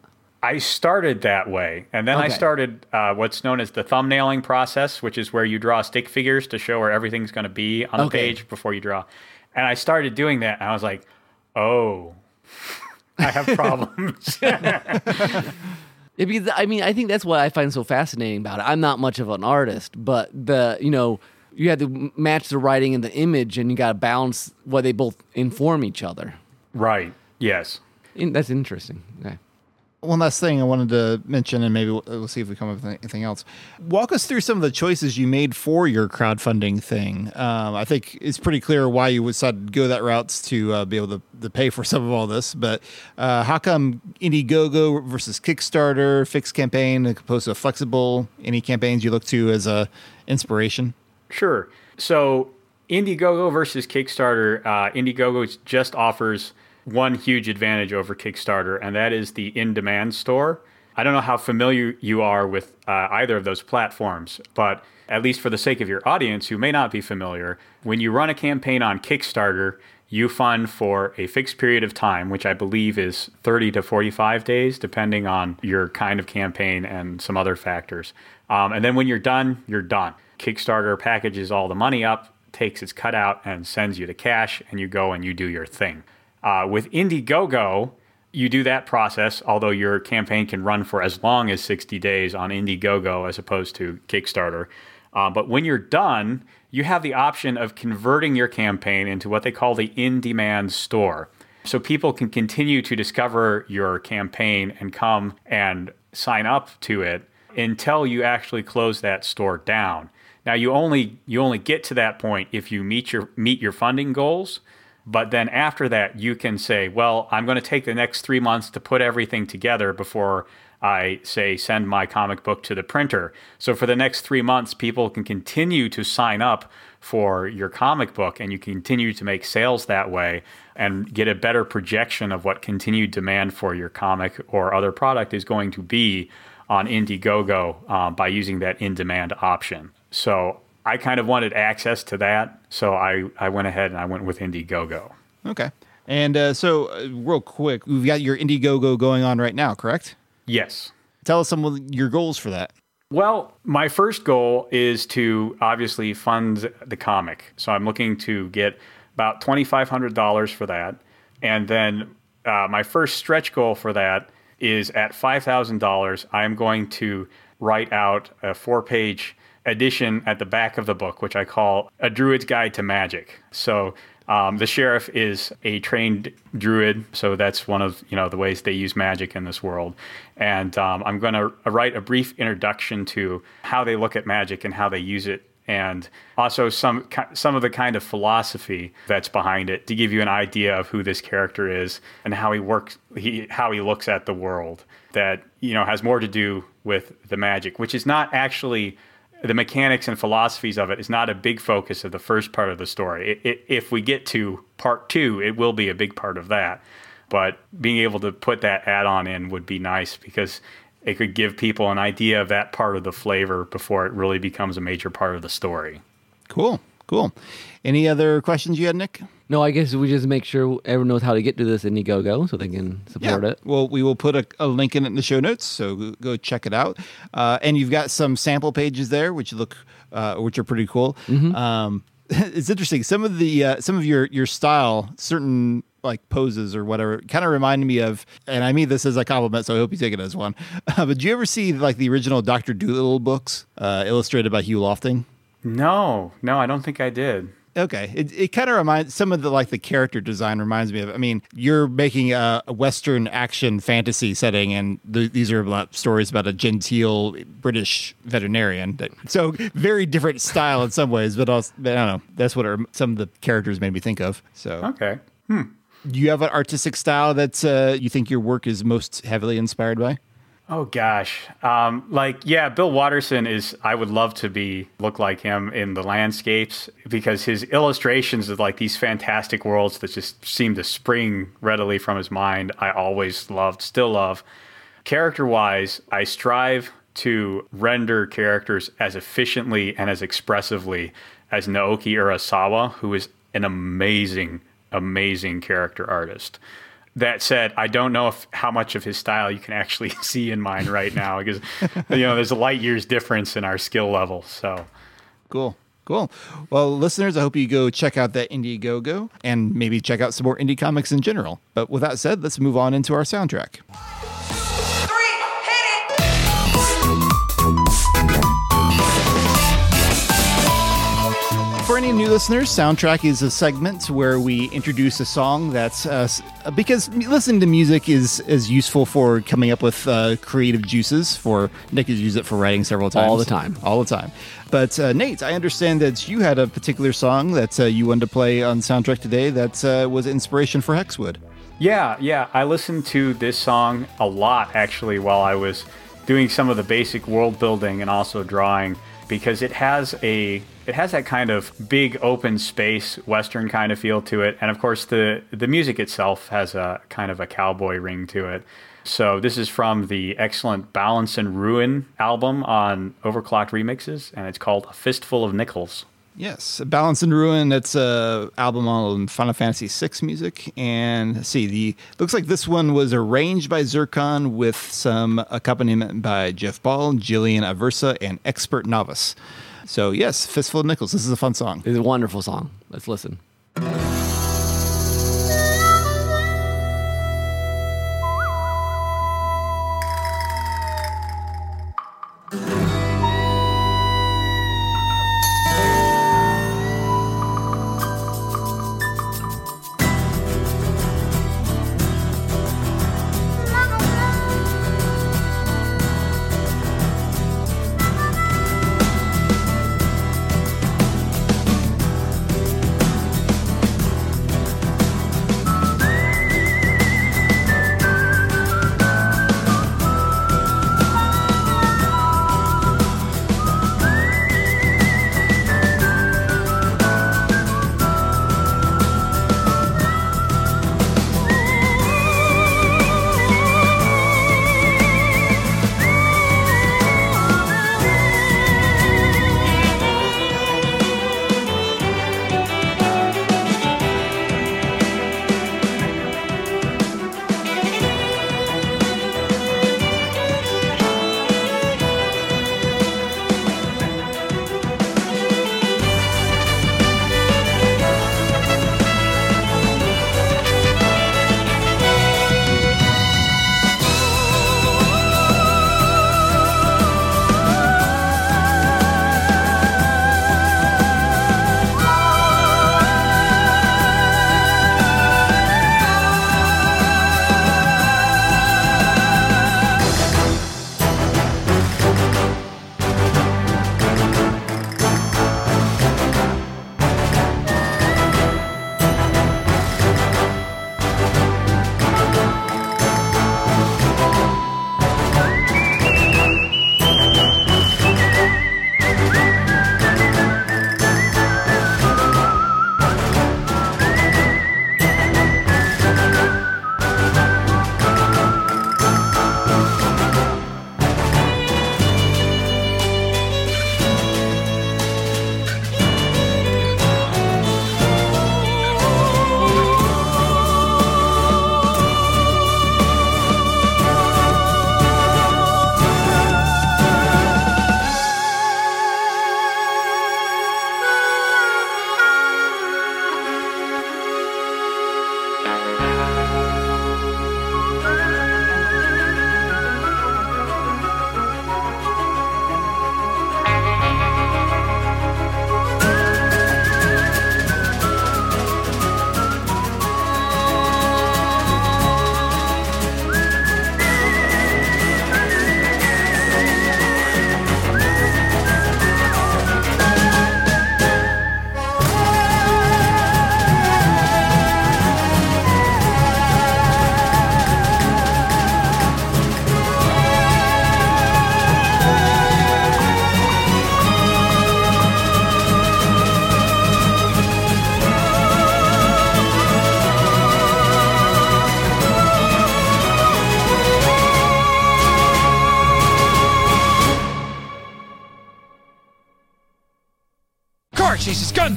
S3: I started that way, and then I started uh, what's known as the thumbnailing process, which is where you draw stick figures to show where everything's going to be on the
S2: Okay.
S3: page before you draw. And I started doing that, and I was like, "Oh, I have problems."
S2: Because I mean, I think that's what I find so fascinating about it. I'm not much of an artist, but the you know you have to match the writing and the image, and you got to balance what they both inform each other.
S3: right? Yes.
S2: In, that's interesting. Okay.
S1: One last thing I wanted to mention, and maybe we'll, we'll see if we come up with anything else. Walk us through some of the choices you made for your crowdfunding thing. Um, I think it's pretty clear why you decided to go that route to uh, be able to, to pay for some of all this. But uh, how come Indiegogo versus Kickstarter, fixed campaign, opposed to flexible? Any campaigns you look to as a inspiration?
S3: Sure. So Indiegogo versus Kickstarter, uh, Indiegogo just offers one huge advantage over Kickstarter, and that is the in-demand store. I don't know how familiar you are with uh, either of those platforms, but at least for the sake of your audience who may not be familiar, when you run a campaign on Kickstarter, you fund for a fixed period of time, which I believe is 30 to 45 days, depending on your kind of campaign and some other factors. Um, and then when you're done, you're done. Kickstarter packages all the money up, takes its cut out, and sends you the cash, and you go and you do your thing. Uh, with Indiegogo, you do that process, although your campaign can run for as long as 60 days on Indiegogo as opposed to Kickstarter. Uh, but when you're done, you have the option of converting your campaign into what they call the in demand store. So people can continue to discover your campaign and come and sign up to it until you actually close that store down. Now you only you only get to that point if you meet your meet your funding goals. But then after that, you can say, well, I'm going to take the next three months to put everything together before I say send my comic book to the printer. So for the next three months, people can continue to sign up for your comic book and you continue to make sales that way and get a better projection of what continued demand for your comic or other product is going to be on Indiegogo um, by using that in demand option. So I kind of wanted access to that. So I, I went ahead and I went with Indiegogo.
S1: Okay. And uh, so, uh, real quick, we've got your Indiegogo going on right now, correct?
S3: Yes.
S1: Tell us some of your goals for that.
S3: Well, my first goal is to obviously fund the comic. So I'm looking to get about $2,500 for that. And then uh, my first stretch goal for that is at $5,000, I'm going to write out a four page edition at the back of the book, which I call A Druid's Guide to Magic. So um, the sheriff is a trained druid, so that's one of you know the ways they use magic in this world. And um, I'm going to write a brief introduction to how they look at magic and how they use it, and also some some of the kind of philosophy that's behind it to give you an idea of who this character is and how he works, he how he looks at the world. That you know has more to do with the magic, which is not actually the mechanics and philosophies of it is not a big focus of the first part of the story. It, it, if we get to part two, it will be a big part of that. But being able to put that add on in would be nice because it could give people an idea of that part of the flavor before it really becomes a major part of the story.
S1: Cool. Cool. Any other questions you had, Nick?
S2: No, I guess we just make sure everyone knows how to get to this Indiegogo so they can support it.
S1: Well, we will put a, a link in it in the show notes, so go, go check it out. Uh, and you've got some sample pages there, which look, uh, which are pretty cool. Um, it's interesting. Some of the uh, some of your your style, certain like poses or whatever, kind of reminded me of. And I mean this as a compliment, so I hope you take it as one. Uh, but do you ever see like the original Doctor Dolittle books, uh, illustrated by Hugh Lofting?
S3: No, no, I don't think I did.
S1: Okay, it, it kind of reminds some of the like the character design reminds me of. I mean, you're making a, a Western action fantasy setting, and th- these are about stories about a genteel British veterinarian. That, so very different style in some ways, but also but I don't know. That's what some of the characters made me think of. So,
S3: Okay.
S1: do you have an artistic style that uh, you think your work is most heavily inspired by?
S3: Oh gosh, um, like yeah, Bill Watterson is. I would love to be look like him in the landscapes because his illustrations of like these fantastic worlds that just seem to spring readily from his mind. I always loved, still love. Character wise, I strive to render characters as efficiently and as expressively as Naoki Urasawa, who is an amazing amazing character artist. That said, I don't know if how much of his style you can actually see in mine right now because you know there's a light years difference in our skill level. So
S1: Cool. Cool. Well, listeners, I hope you go check out that Indiegogo and maybe check out some more indie comics in general. But with that said, let's move on into our soundtrack. Any new listeners, soundtrack is a segment where we introduce a song that's uh, because listening to music is is useful for coming up with uh, creative juices. For Nick has used it for writing several times,
S2: All the time.
S1: all the time. But uh, Nate, I understand that you had a particular song that uh, you wanted to play on soundtrack today that uh, was inspiration for Hexwood.
S3: Yeah, yeah. I listened to this song a lot actually while I was doing some of the basic world building and also drawing because it has a it has that kind of big open space western kind of feel to it and of course the the music itself has a kind of a cowboy ring to it. So this is from the excellent Balance and Ruin album on Overclocked Remixes and it's called A Fistful of Nickels.
S1: Yes, Balance and Ruin. It's a album on Final Fantasy VI music, and see the looks like this one was arranged by Zircon with some accompaniment by Jeff Ball, Jillian Aversa, and Expert Novice. So yes, Fistful of Nickels. This is a fun song.
S2: It's a wonderful song. Let's listen.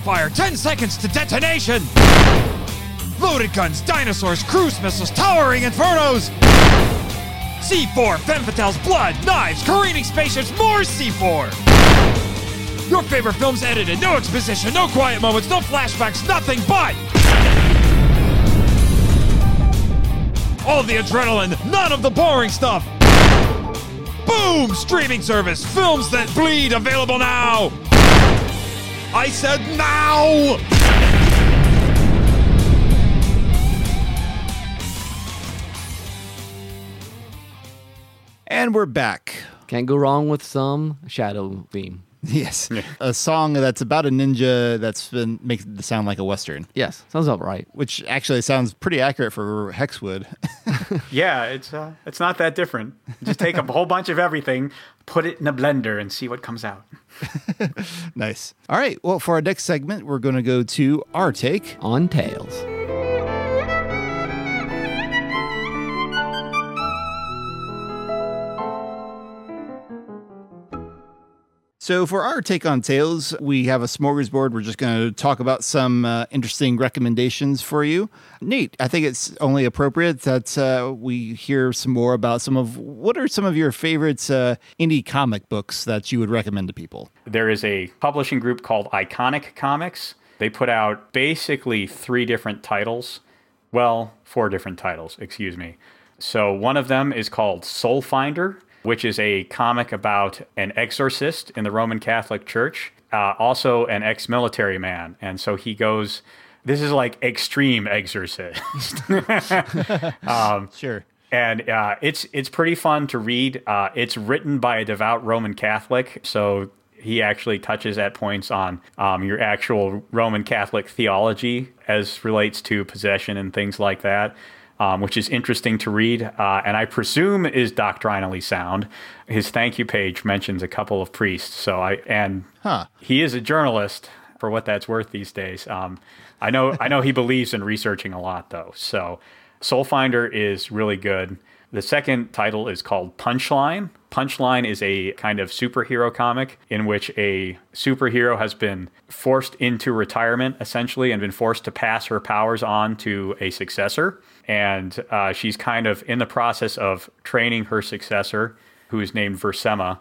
S4: Gunfire, 10 seconds to detonation! loaded guns, dinosaurs, cruise missiles, towering infernos. C4, femme blood, knives, careening spaceships, more C4. Your favorite films edited, no exposition, no quiet moments, no flashbacks, nothing but. All the adrenaline, none of the boring stuff. Boom! Streaming service, films that bleed, available now. I said now!
S1: And we're back.
S2: Can't go wrong with some shadow theme.
S1: Yes. A song that's about a ninja that's been makes it sound like a western,
S2: Yes, sounds about right.
S1: which actually sounds pretty accurate for Hexwood.
S3: Yeah, it's uh, it's not that different. Just take a whole bunch of everything, put it in a blender, and see what comes out.
S1: nice. All right. Well, for our next segment, we're going to go to our take.
S2: On tails.
S1: So, for our take on Tales, we have a smorgasbord. We're just going to talk about some uh, interesting recommendations for you. Nate, I think it's only appropriate that uh, we hear some more about some of what are some of your favorite uh, indie comic books that you would recommend to people.
S3: There is a publishing group called Iconic Comics. They put out basically three different titles. Well, four different titles, excuse me. So one of them is called Soul Finder, which is a comic about an exorcist in the Roman Catholic Church, uh, also an ex military man. And so he goes, this is like extreme exorcist.
S1: Sure.
S3: and uh, it's it's pretty fun to read. Uh, it's written by a devout Roman Catholic, so he actually touches at points on um, your actual Roman Catholic theology as relates to possession and things like that. Um, which is interesting to read, uh, and I presume is doctrinally sound. His thank you page mentions a couple of priests, so I and
S1: Huh.
S3: he is a journalist for what that's worth these days. Um, I know I know he believes in researching a lot though. So Soul Finder is really good. The second title is called Punchline. Punchline is a kind of superhero comic in which a superhero has been forced into retirement essentially and been forced to pass her powers on to a successor. And uh, she's kind of in the process of training her successor, who is named Versema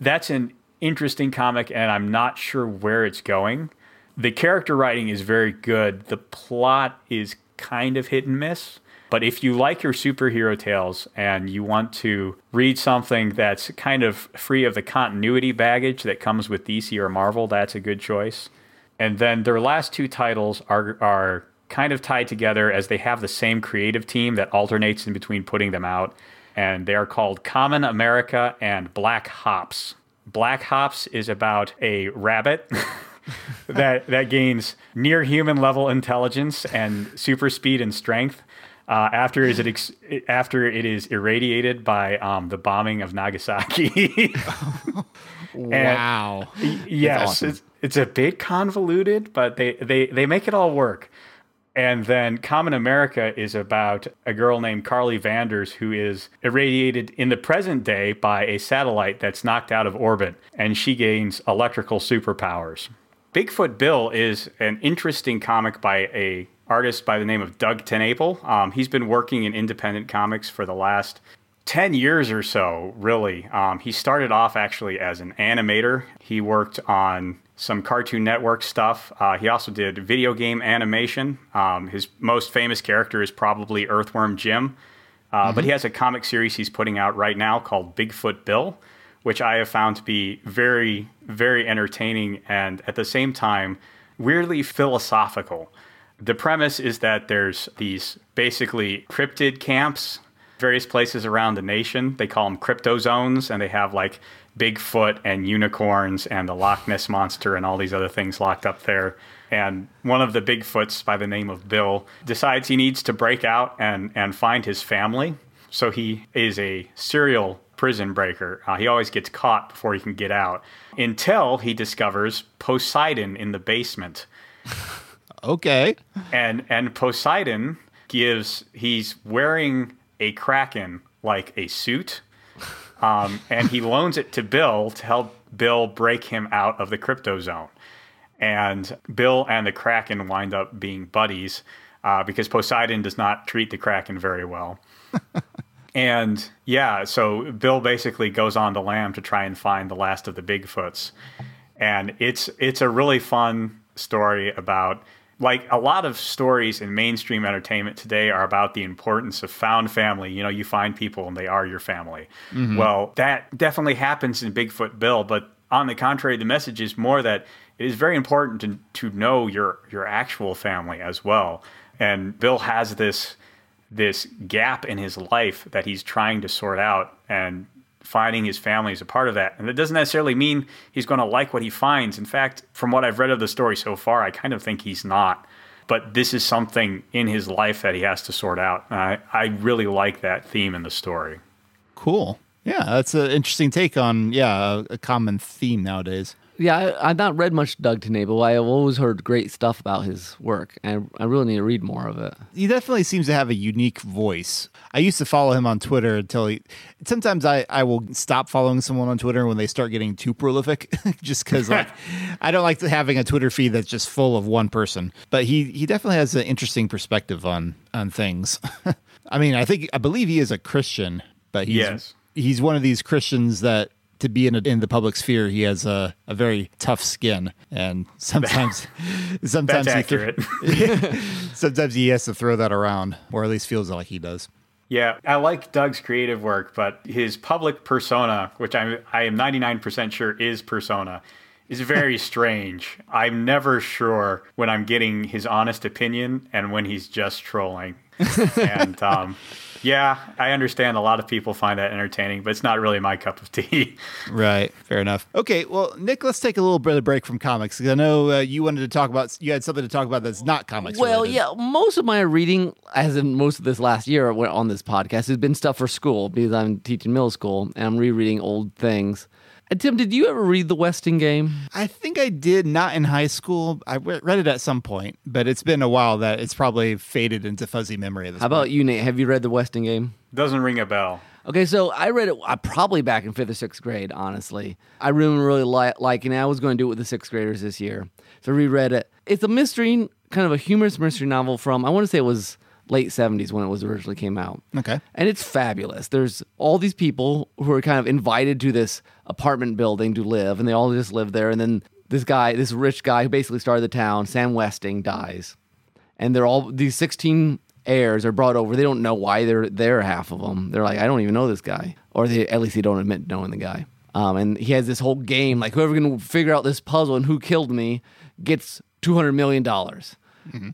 S3: that's an interesting comic, and I'm not sure where it's going. The character writing is very good. The plot is kind of hit and miss. But if you like your superhero tales and you want to read something that's kind of free of the continuity baggage that comes with DC or Marvel, that's a good choice. And then their last two titles are are kind of tied together as they have the same creative team that alternates in between putting them out. And they are called Common America and Black Hops. Black Hops is about a rabbit that that gains near human level intelligence and super speed and strength. Uh, after is it ex- after it is irradiated by um, the bombing of Nagasaki.
S1: Wow.
S3: yes,
S2: awesome.
S3: it's, it's a bit convoluted, but they, they, they make it all work. And then Common America is about a girl named Carly Vanders who is irradiated in the present day by a satellite that's knocked out of orbit, and she gains electrical superpowers. Bigfoot Bill is an interesting comic by a artist by the name of Doug TenNapel. Um, he's been working in independent comics for the last 10 years or so, really. Um, he started off actually as an animator. He worked on some Cartoon Network stuff. Uh, he also did video game animation. Um, his most famous character is probably Earthworm Jim. Uh, But he has a comic series he's putting out right now called Bigfoot Bill, which I have found to be very, very entertaining and at the same time weirdly philosophical. The premise is that there's these basically cryptid camps, various places around the nation. They call them crypto zones, and they have like Bigfoot and unicorns and the Loch Ness monster and all these other things locked up there. And one of the Bigfoots, by the name of Bill, decides he needs to break out and, and find his family. So he is a serial prison breaker. Uh, he always gets caught before he can get out until he discovers Poseidon in the basement
S1: Okay.
S3: and and Poseidon gives he's wearing a kraken like a suit, um, and he loans it to Bill to help Bill break him out of the crypto zone. And Bill and the kraken wind up being buddies. uh, because Poseidon does not treat the Kraken very well. and yeah, so Bill basically goes on to Lamb to try and find the last of the Bigfoots, and it's it's a really fun story about like a lot of stories in mainstream entertainment today are about the importance of found family. You know, you find people and they are your family. Mm-hmm. Well, that definitely happens in Bigfoot Bill, but on the contrary, the message is more that it is very important to, to know your your actual family as well. And Bill has this this gap in his life that he's trying to sort out and finding his family is a part of that. And that doesn't necessarily mean he's going to like what he finds. In fact, from what I've read of the story so far, I kind of think he's not. But this is something in his life that he has to sort out. I, I really like that theme in the story.
S1: Cool. Yeah, that's an interesting take on yeah a, a common theme nowadays.
S2: Yeah, I, I've not read much Doug TenNapel. I've always heard great stuff about his work, and I really need to read more of it.
S1: He definitely seems to have a unique voice. I used to follow him on Twitter until he. Sometimes I, I will stop following someone on Twitter when they start getting too prolific, just because like I don't like having a Twitter feed that's just full of one person. But he he definitely has an interesting perspective on on things. I mean, I think I believe he is a Christian, but he's
S3: Yes.
S1: he's one of these Christians that to be in a, in the public sphere, he has a, a very tough skin, and sometimes sometimes he
S3: accurate.
S1: sometimes he has to throw that around, or at least feels like he does.
S3: Yeah, I like Doug's creative work, but his public persona, which I'm I am 99% sure is persona, is very strange. I'm never sure when I'm getting his honest opinion and when he's just trolling. and um, yeah, I understand a lot of people find that entertaining, but it's not really my cup of tea.
S1: Right, fair enough. Okay, well, Nick, let's take a little bit of break from comics because I know uh, you wanted to talk about you had something to talk about that's not comics.
S2: Well,
S1: related.
S2: yeah, most of my reading, as in most of this last year on this podcast, has been stuff for school because I'm teaching middle school and I'm rereading old things. And Tim, did you ever read The Westing Game?
S1: I think I did not in high school. I read it at some point, but it's been a while that it's probably faded into fuzzy memory. At this
S2: How about
S1: point.
S2: you, Nate? Have you read The Westing Game?
S3: Doesn't ring a bell.
S2: Okay, so I read it uh, probably back in fifth or sixth grade. Honestly, I really, really li- liking it. I was going to do it with the sixth graders this year, so I reread it. It's a mystery, kind of a humorous mystery novel from I want to say it was late seventies when it was originally came out.
S1: Okay.
S2: and it's fabulous. There's all these people who are kind of invited to this apartment building to live, and they all just live there. And then this guy, this rich guy who basically started the town, Sam Westing, dies, and they're all these 16 heirs are brought over. They don't know why they're there. Half of them, they're like, I don't even know this guy, or they at least they don't admit knowing the guy. Um, and he has this whole game, like whoever can figure out this puzzle and who killed me gets 200 million dollars.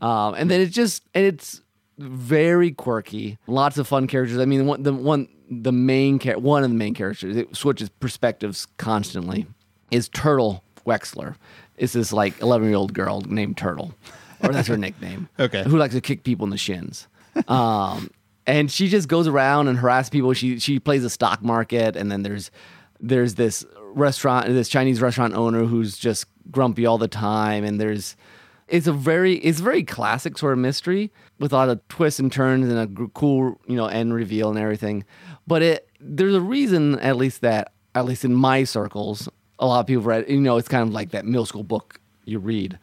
S2: Um, and then it's just and it's very quirky. Lots of fun characters. I mean, the one the one the main char- one of the main characters it switches perspectives constantly is Turtle Wexler. It's this like 11 year old girl named Turtle, or that's her nickname.
S1: Okay.
S2: who likes to kick people in the shins. Um, and she just goes around and harass people. She she plays the stock market, and then there's there's this restaurant, this Chinese restaurant owner who's just grumpy all the time, and there's it's a very it's a very classic sort of mystery with a lot of twists and turns and a cool you know end reveal and everything. But it there's a reason at least that at least in my circles a lot of people read you know it's kind of like that middle school book you read.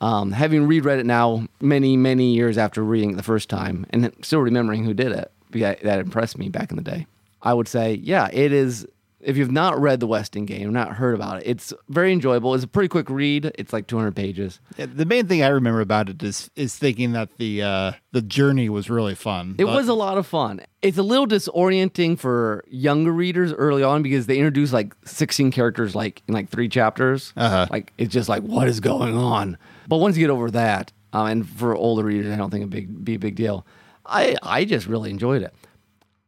S2: Um, having reread it now many many years after reading it the first time and still remembering who did it that impressed me back in the day. I would say yeah it is if you've not read the Westing game, not heard about it, it's very enjoyable. It's a pretty quick read. It's like 200 pages.
S1: Yeah, the main thing I remember about it is is thinking that the uh, the journey was really fun.
S2: It
S1: but-
S2: was a lot of fun. It's a little disorienting for younger readers early on because they introduce like 16 characters like in like three chapters.
S1: Uh-huh.
S2: Like it's just like what is going on. But once you get over that, um, and for older readers, I don't think it big be a big deal. I I just really enjoyed it.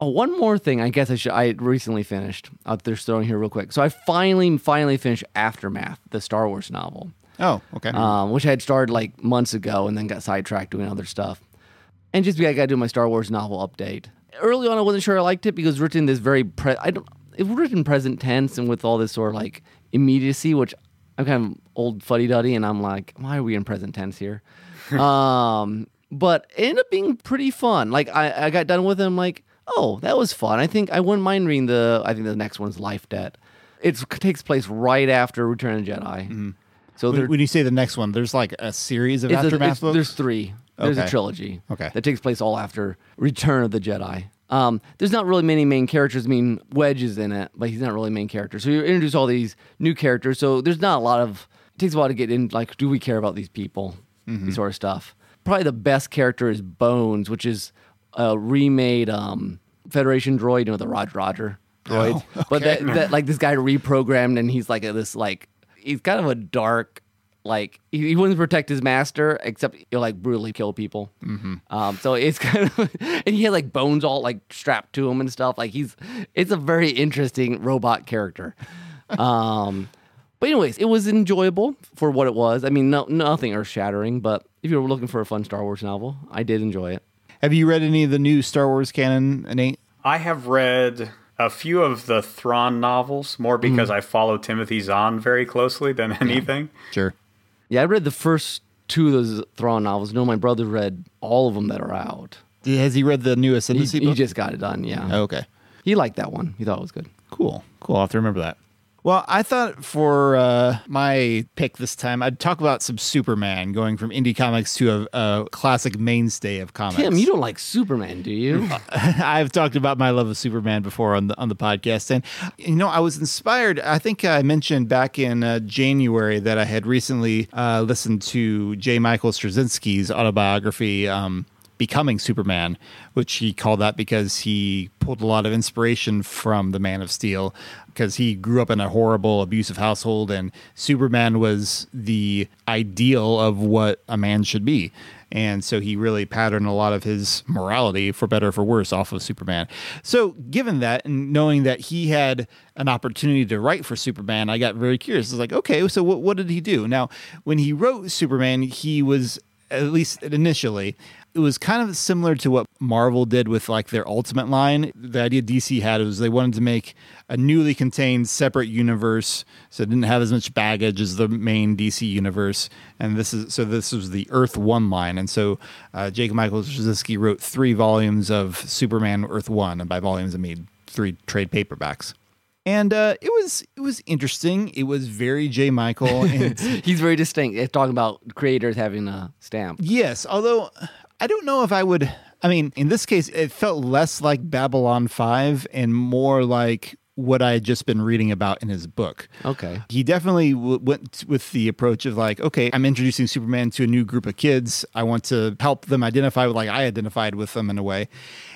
S2: Oh, one more thing. I guess I should. I recently finished. I'll just throwing here real quick. So I finally, finally finished Aftermath, the Star Wars novel
S1: Oh, okay.
S2: um, which I had started like months ago and then got sidetracked doing other stuff. And just because I got to do my Star Wars novel update. Early on, I wasn't sure I liked it because it was written in this very pre- I don't it was written present tense and with all this sort of like immediacy, which I'm kind of old fuddy duddy, and I'm like, why are we in present tense here? um, but it ended up being pretty fun. Like I, I got done with it, I'm like, oh, that was fun. I think I wouldn't mind reading the. I think the next one's Life Debt. It takes place right after Return of the Jedi. So
S1: when, when you say the next one, there's like a series of
S2: a-
S1: aftermath books.
S2: There's three. There's
S1: Okay.
S2: a trilogy.
S1: Okay.
S2: That takes place all after Return of the Jedi. Um, there's not really many main characters. I mean, Wedge is in it, but he's not really a main character. So you introduce all these new characters. So there's not a lot of. It takes a while to get in. Like, do we care about these people?
S1: Mm-hmm.
S2: This sort of stuff. Probably the best character is Bones, which is a remade um, Federation droid. You know, the Roger Roger droid.
S1: Oh,
S2: But that, that like this guy reprogrammed, and he's like a, this like he's kind of a dark like he, he wouldn't protect his master except he'll like brutally kill people mm-hmm. um so it's kind of and he had like bones all like strapped to him and stuff like he's it's a very interesting robot character um but anyways it was enjoyable for what it was i mean no nothing earth shattering but if you were looking for a fun star wars novel i did enjoy it
S1: Have you read any of the new Star Wars canon, Nate?
S3: I have read a few of the Thrawn novels, more because mm-hmm. I follow Timothy Zahn very closely than anything.
S1: Sure.
S2: yeah i read the first two of those Thrawn novels no my brother read all of them that are out
S1: Has he read the new
S2: he,
S1: Ascendancy
S2: he just got it done yeah
S1: Oh, okay.
S2: he liked that one he thought it was good
S1: Cool. Cool. I'll have to remember that. Well, I thought for uh, my pick this time, I'd talk about some Superman going from indie comics to a, a classic mainstay of comics.
S2: Tim, you don't like Superman, do you?
S1: I've talked about my love of Superman before on the on the podcast, and you know I was inspired. I think I mentioned back in uh, January that I had recently uh, listened to J. Michael Straczynski's autobiography. Um, Becoming Superman, which he called that because he pulled a lot of inspiration from the Man of Steel, because he grew up in a horrible, abusive household, and Superman was the ideal of what a man should be. And so he really patterned a lot of his morality, for better or for worse, off of Superman. So, given that and knowing that he had an opportunity to write for Superman, I got very curious. I was like, okay, so what, what did he do? Now, when he wrote Superman, he was, at least initially, it was kind of similar to what Marvel did with like their Ultimate line. The idea DC had was they wanted to make a newly contained separate universe, so it didn't have as much baggage as the main DC universe. And this is so this was the Earth One line, and so uh, J. Michael Straczynski wrote three volumes of Superman Earth One, and by volumes I mean three trade paperbacks. And uh, it was it was interesting. It was very J. Michael, and
S2: He's very distinct. It's talking about creators having a stamp.
S1: Yes, although I don't know if I would. I mean, in this case, it felt less like Babylon 5 and more like what I had just been reading about in his book.
S2: Okay.
S1: He definitely w- went with the approach of like, okay, I'm introducing Superman to a new group of kids. I want to help them identify with like I identified with them in a way.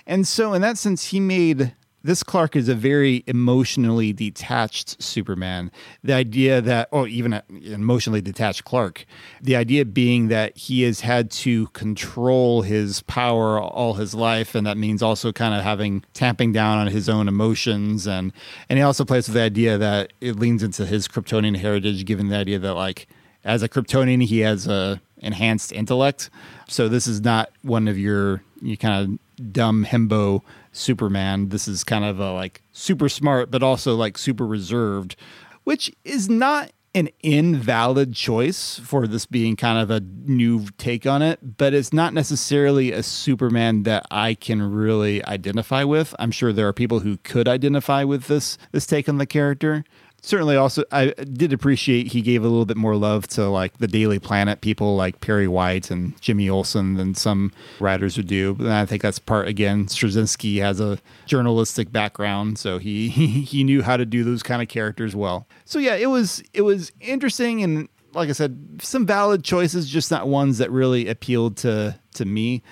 S1: And so, in that sense, he made this Clark is a very emotionally detached Superman. The idea that, or even an emotionally detached Clark, the idea being that he has had to control his power all his life, and that means also kind of having tamping down on his own emotions, and and he also plays with the idea that it leans into his Kryptonian heritage, given the idea that like as a Kryptonian he has a enhanced intellect. So this is not one of your you kind of dumb himbo Superman. This is kind of a like super smart, but also like super reserved, which is not an invalid choice for this being kind of a new take on it, but it's not necessarily a Superman that I can really identify with. I'm sure there are people who could identify with this this take on the character certainly also I did appreciate he gave a little bit more love to like the Daily Planet people like Perry White and Jimmy Olsen than some writers would do. But I think that's part again. Straczynski has a journalistic background, so he he knew how to do those kind of characters well. So yeah, it was it was interesting and like I said, some valid choices, just not ones that really appealed to to me.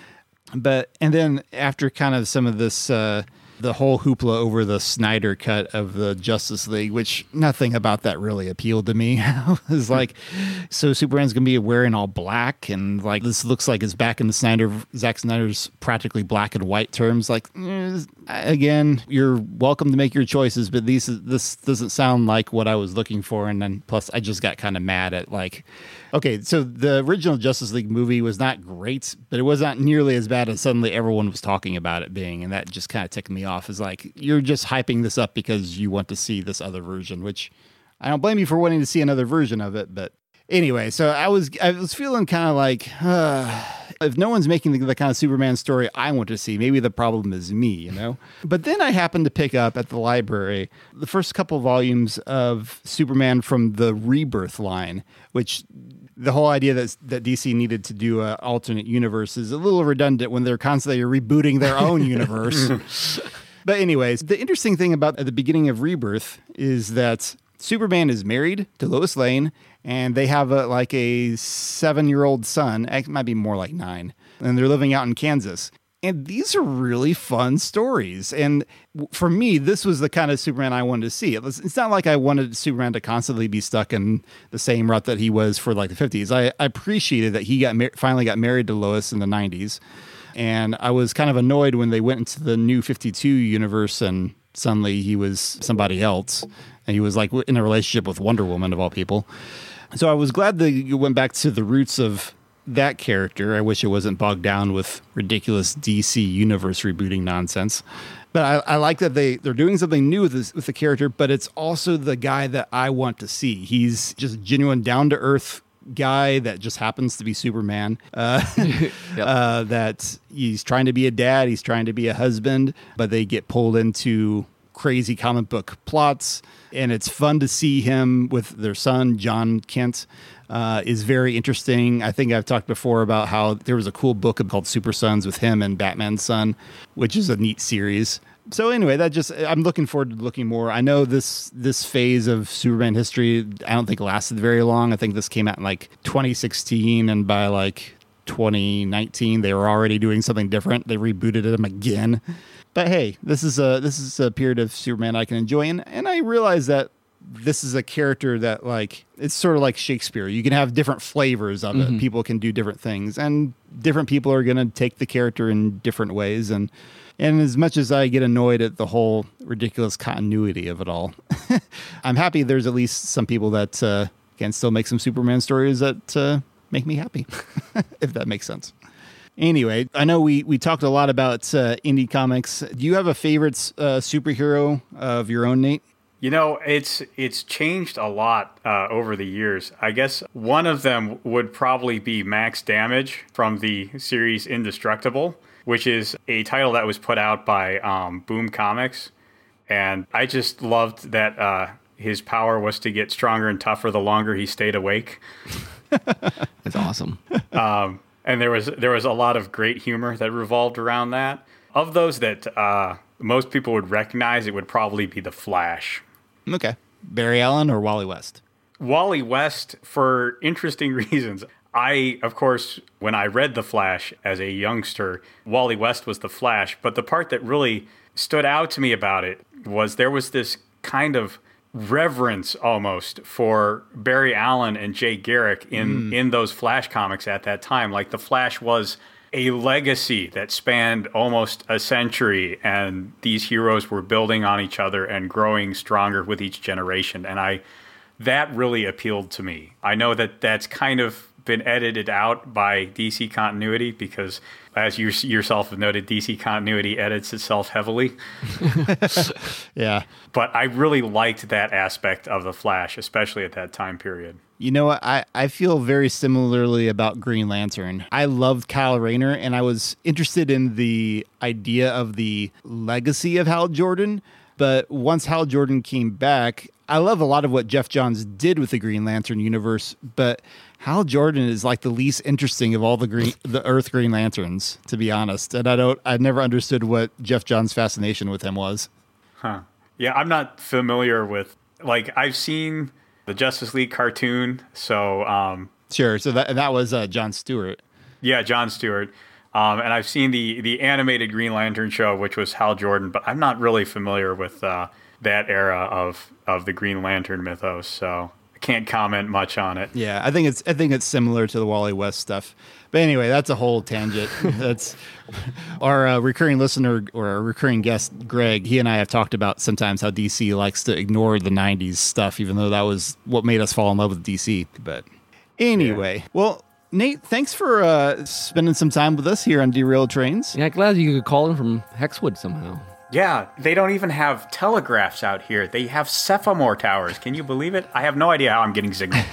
S1: But and then after kind of some of this. Uh, the whole hoopla over the Snyder cut of the Justice League, which nothing about that really appealed to me. it was like, so Superman's gonna be wearing all black, and like this looks like it's back in the Snyder Zack Snyder's practically black and white terms. Like, eh, again, you're welcome to make your choices, but these this doesn't sound like what I was looking for. And then plus, I just got kind of mad at like, okay, so the original Justice League movie was not great, but it was not nearly as bad as suddenly everyone was talking about it being, and that just kind of ticked me off. Is like you're just hyping this up because you want to see this other version, which I don't blame you for wanting to see another version of it, but anyway, so I was I was feeling kind of like. Uh, if no one's making the, the kind of Superman story I want to see, maybe the problem is me, you know? But then I happened to pick up at the library the first couple volumes of Superman from the Rebirth line, which the whole idea that that DC needed to do an alternate universe is a little redundant when they're constantly rebooting their own universe. but anyways, the interesting thing about at the beginning of Rebirth is that Superman is married to Lois Lane, and they have a, like a seven-year-old son. It might be more like nine, and they're living out in Kansas. And these are really fun stories. And for me, this was the kind of Superman I wanted to see. It was, it's not like I wanted Superman to constantly be stuck in the same rut that he was for like the 50s. I, I appreciated that he got mar- finally got married to Lois in the 90s. And I was kind of annoyed when they went into the new 52 universe and suddenly he was somebody else. And he was like in a relationship with Wonder Woman, of all people. So I was glad that you went back to the roots of that character. I wish it wasn't bogged down with ridiculous DC universe rebooting nonsense. But I, I like that they, they're doing something new with this with the character, but it's also the guy that I want to see. He's just genuine down to earth guy that just happens to be Superman. Uh, uh, that he's trying to be a dad, he's trying to be a husband, but they get pulled into crazy comic book plots. And it's fun to see him with their son, Jon Kent. Uh, is very interesting. I think I've talked before about how there was a cool book called Super Sons with him and Batman's son, which is a neat series. So anyway, that just I'm looking forward to looking more. I know this this phase of Superman history I don't think lasted very long. I think this came out in like 2016 and by like 2019 they were already doing something different. They rebooted him again. But hey, this is a this is a period of Superman I can enjoy and and I realize that this is a character that like it's sort of like Shakespeare. You can have different flavors of it. People can do different things, and different people are going to take the character in different ways. And and as much as I get annoyed at the whole ridiculous continuity of it all, I'm happy there's at least some people that uh, can still make some Superman stories that uh, make me happy, if that makes sense. Anyway, I know we, we talked a lot about uh, indie comics. Do you have a favorite uh, superhero of your own, Nate?
S3: You know, it's it's changed a lot uh, over the years. I guess one of them would probably be Max Damage from the series Indestructible, which is a title that was put out by um, Boom Comics, and I just loved that uh, his power was to get stronger and tougher the longer he stayed awake.
S2: That's awesome.
S3: and there was there was a lot of great humor that revolved around that. Of those that uh, most people would recognize, it would probably be the Flash.
S1: Okay. Barry Allen or Wally West?
S3: Wally West for interesting reasons. I, of course, when I read The Flash as a youngster, Wally West was the Flash. But the part that really stood out to me about it was there was this kind of reverence almost for Barry Allen and Jay Garrick in, hmm. in those Flash comics at that time. Like The Flash was a legacy that spanned almost a century, and these heroes were building on each other and growing stronger with each generation. And I, that really appealed to me. I know that that's kind of been edited out by DC continuity because, as you yourself have noted, DC continuity edits itself heavily.
S1: Yeah.
S3: But I really liked that aspect of the Flash, especially at that time period.
S1: You know what? I, I feel very similarly about Green Lantern. I loved Kyle Rayner and I was interested in the idea of the legacy of Hal Jordan. But once Hal Jordan came back, I love a lot of what Geoff Johns did with the Green Lantern universe, but Hal Jordan is like the least interesting of all the green the Earth Green Lanterns, to be honest. And I don't I never understood what Geoff Johns' fascination with him was.
S3: Huh. Yeah, I'm not familiar with like I've seen the Justice League cartoon, so um,
S1: Sure. So that that was uh, John Stewart.
S3: yeah, John Stewart. Um, and I've seen the the animated Green Lantern show, which was Hal Jordan, but I'm not really familiar with uh, that era of of the Green Lantern mythos, so I can't comment much on it.
S1: Yeah, I think it's I think it's similar to the Wally West stuff. But anyway, that's a whole tangent. that's our uh, recurring listener or our recurring guest, Greg. He and I have talked about sometimes how DC likes to ignore the '90s stuff, even though that was what made us fall in love with DC. But anyway, well, Nate, thanks for uh, spending some time with us here on Derailed Trains.
S2: Yeah, glad you could call in from Hexwood somehow.
S3: Yeah, they don't even have telegraphs out here. They have Cephomore towers. Can you believe it? I have no idea how I'm getting signal.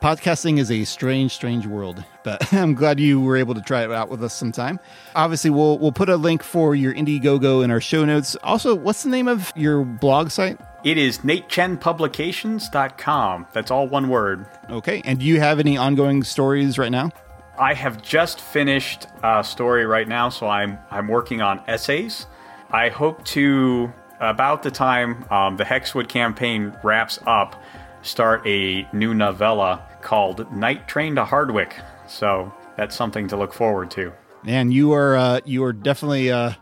S1: podcasting is a strange, strange world, but I'm glad you were able to try it out with us sometime. Obviously, we'll we'll put a link for your Indiegogo in our show notes. Also, what's the name of your blog site?
S3: It is natechenpublications.com. That's all one word.
S1: Okay. And do you have any ongoing stories right now?
S3: I have just finished a story right now, so I'm I'm working on essays. I hope to about the time um, the Hexwood campaign wraps up, start a new novella called Night Train to Hardwick. So that's something to look forward to.
S1: Man, you are uh, you are definitely uh,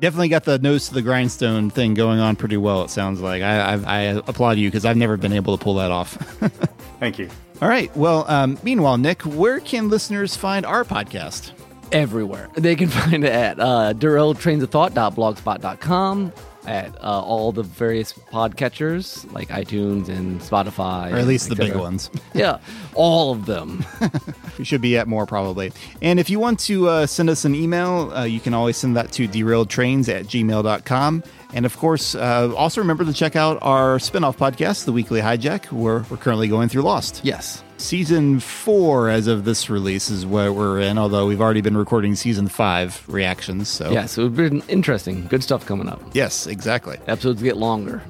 S1: definitely got the nose to the grindstone thing going on pretty well. It sounds like I I, I applaud you because I've never been able to pull that off.
S3: Thank you.
S1: All right. Well, um, meanwhile, Nick, where can listeners find our podcast?
S2: everywhere. They can find it at uh, derailtrainsofthought.blogspot.com, at uh, all the various podcatchers like iTunes and Spotify.
S1: Or at least the big ones.
S2: Yeah, all of them.
S1: We should be at more probably. And if you want to uh, send us an email, uh, you can always send that to derailedtrains at gmail.com. And of course, uh, also remember to check out our spin off podcast, The Weekly Hijack, where we're currently going through Lost.
S2: yes.
S1: Season four, as of this release, is what we're in, although we've already been recording season five reactions. So,
S2: Yeah, so it's been interesting. Good stuff coming up.
S1: yes, exactly.
S2: Episodes get longer.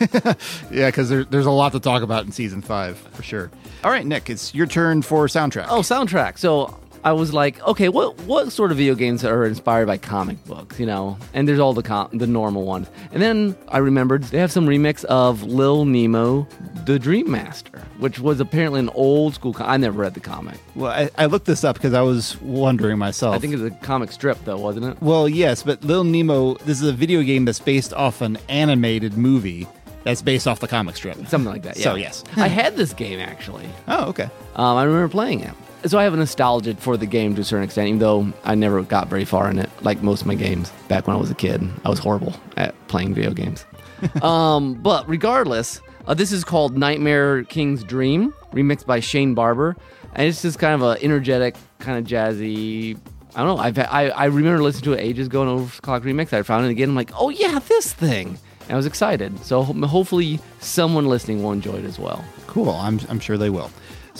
S1: Yeah, because there, there's a lot to talk about in season five, for sure. All right, Nick, it's your turn for soundtrack.
S2: Oh, soundtrack. So I was like, okay, what what sort of video games are inspired by comic books? You know, and there's all the com- the normal ones. And then I remembered they have some remix of Lil Nemo, the Dream Master, which was apparently an old school. Com- I never read the comic.
S1: Well, I, I looked this up because I was wondering myself.
S2: I think it's a comic strip, though, wasn't it?
S1: Well, yes, but Little Nemo, this is a video game that's based off an animated movie that's based off the comic strip.
S2: Something like that. Yeah.
S1: So, yes.
S2: I had this game actually.
S1: Oh, okay.
S2: Um, I remember playing it. So I have a nostalgia for the game to a certain extent, even though I never got very far in it, like most of my games back when I was a kid. I was horrible at playing video games. um, but regardless, uh, this is called Nightmare King's Dream, remixed by Shane Barber, and it's just kind of a energetic, kind of jazzy. I don't know. I've, I I remember listening to it ages ago, an overclock remix. I found it again. I'm like, oh yeah, this thing. And I was excited. So hopefully, someone listening will enjoy it as well.
S1: Cool. I'm, I'm sure they will.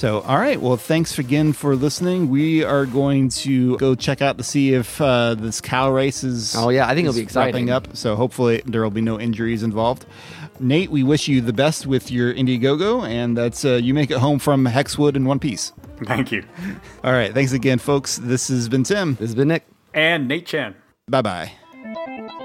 S1: So, all right. Well, thanks again for listening. We are going to go check out to see if uh, this cow race is.
S2: Oh, yeah, I think it'll be exciting.
S1: wrapping up. So, hopefully, there will be no injuries involved. Nate, we wish you the best with your Indiegogo, and that's uh, you make it home from Hexwood in one piece.
S3: Thank you.
S1: All right. Thanks again, folks. This has been Tim.
S2: This has been Nick.
S3: And Nate Chen.
S1: Bye bye.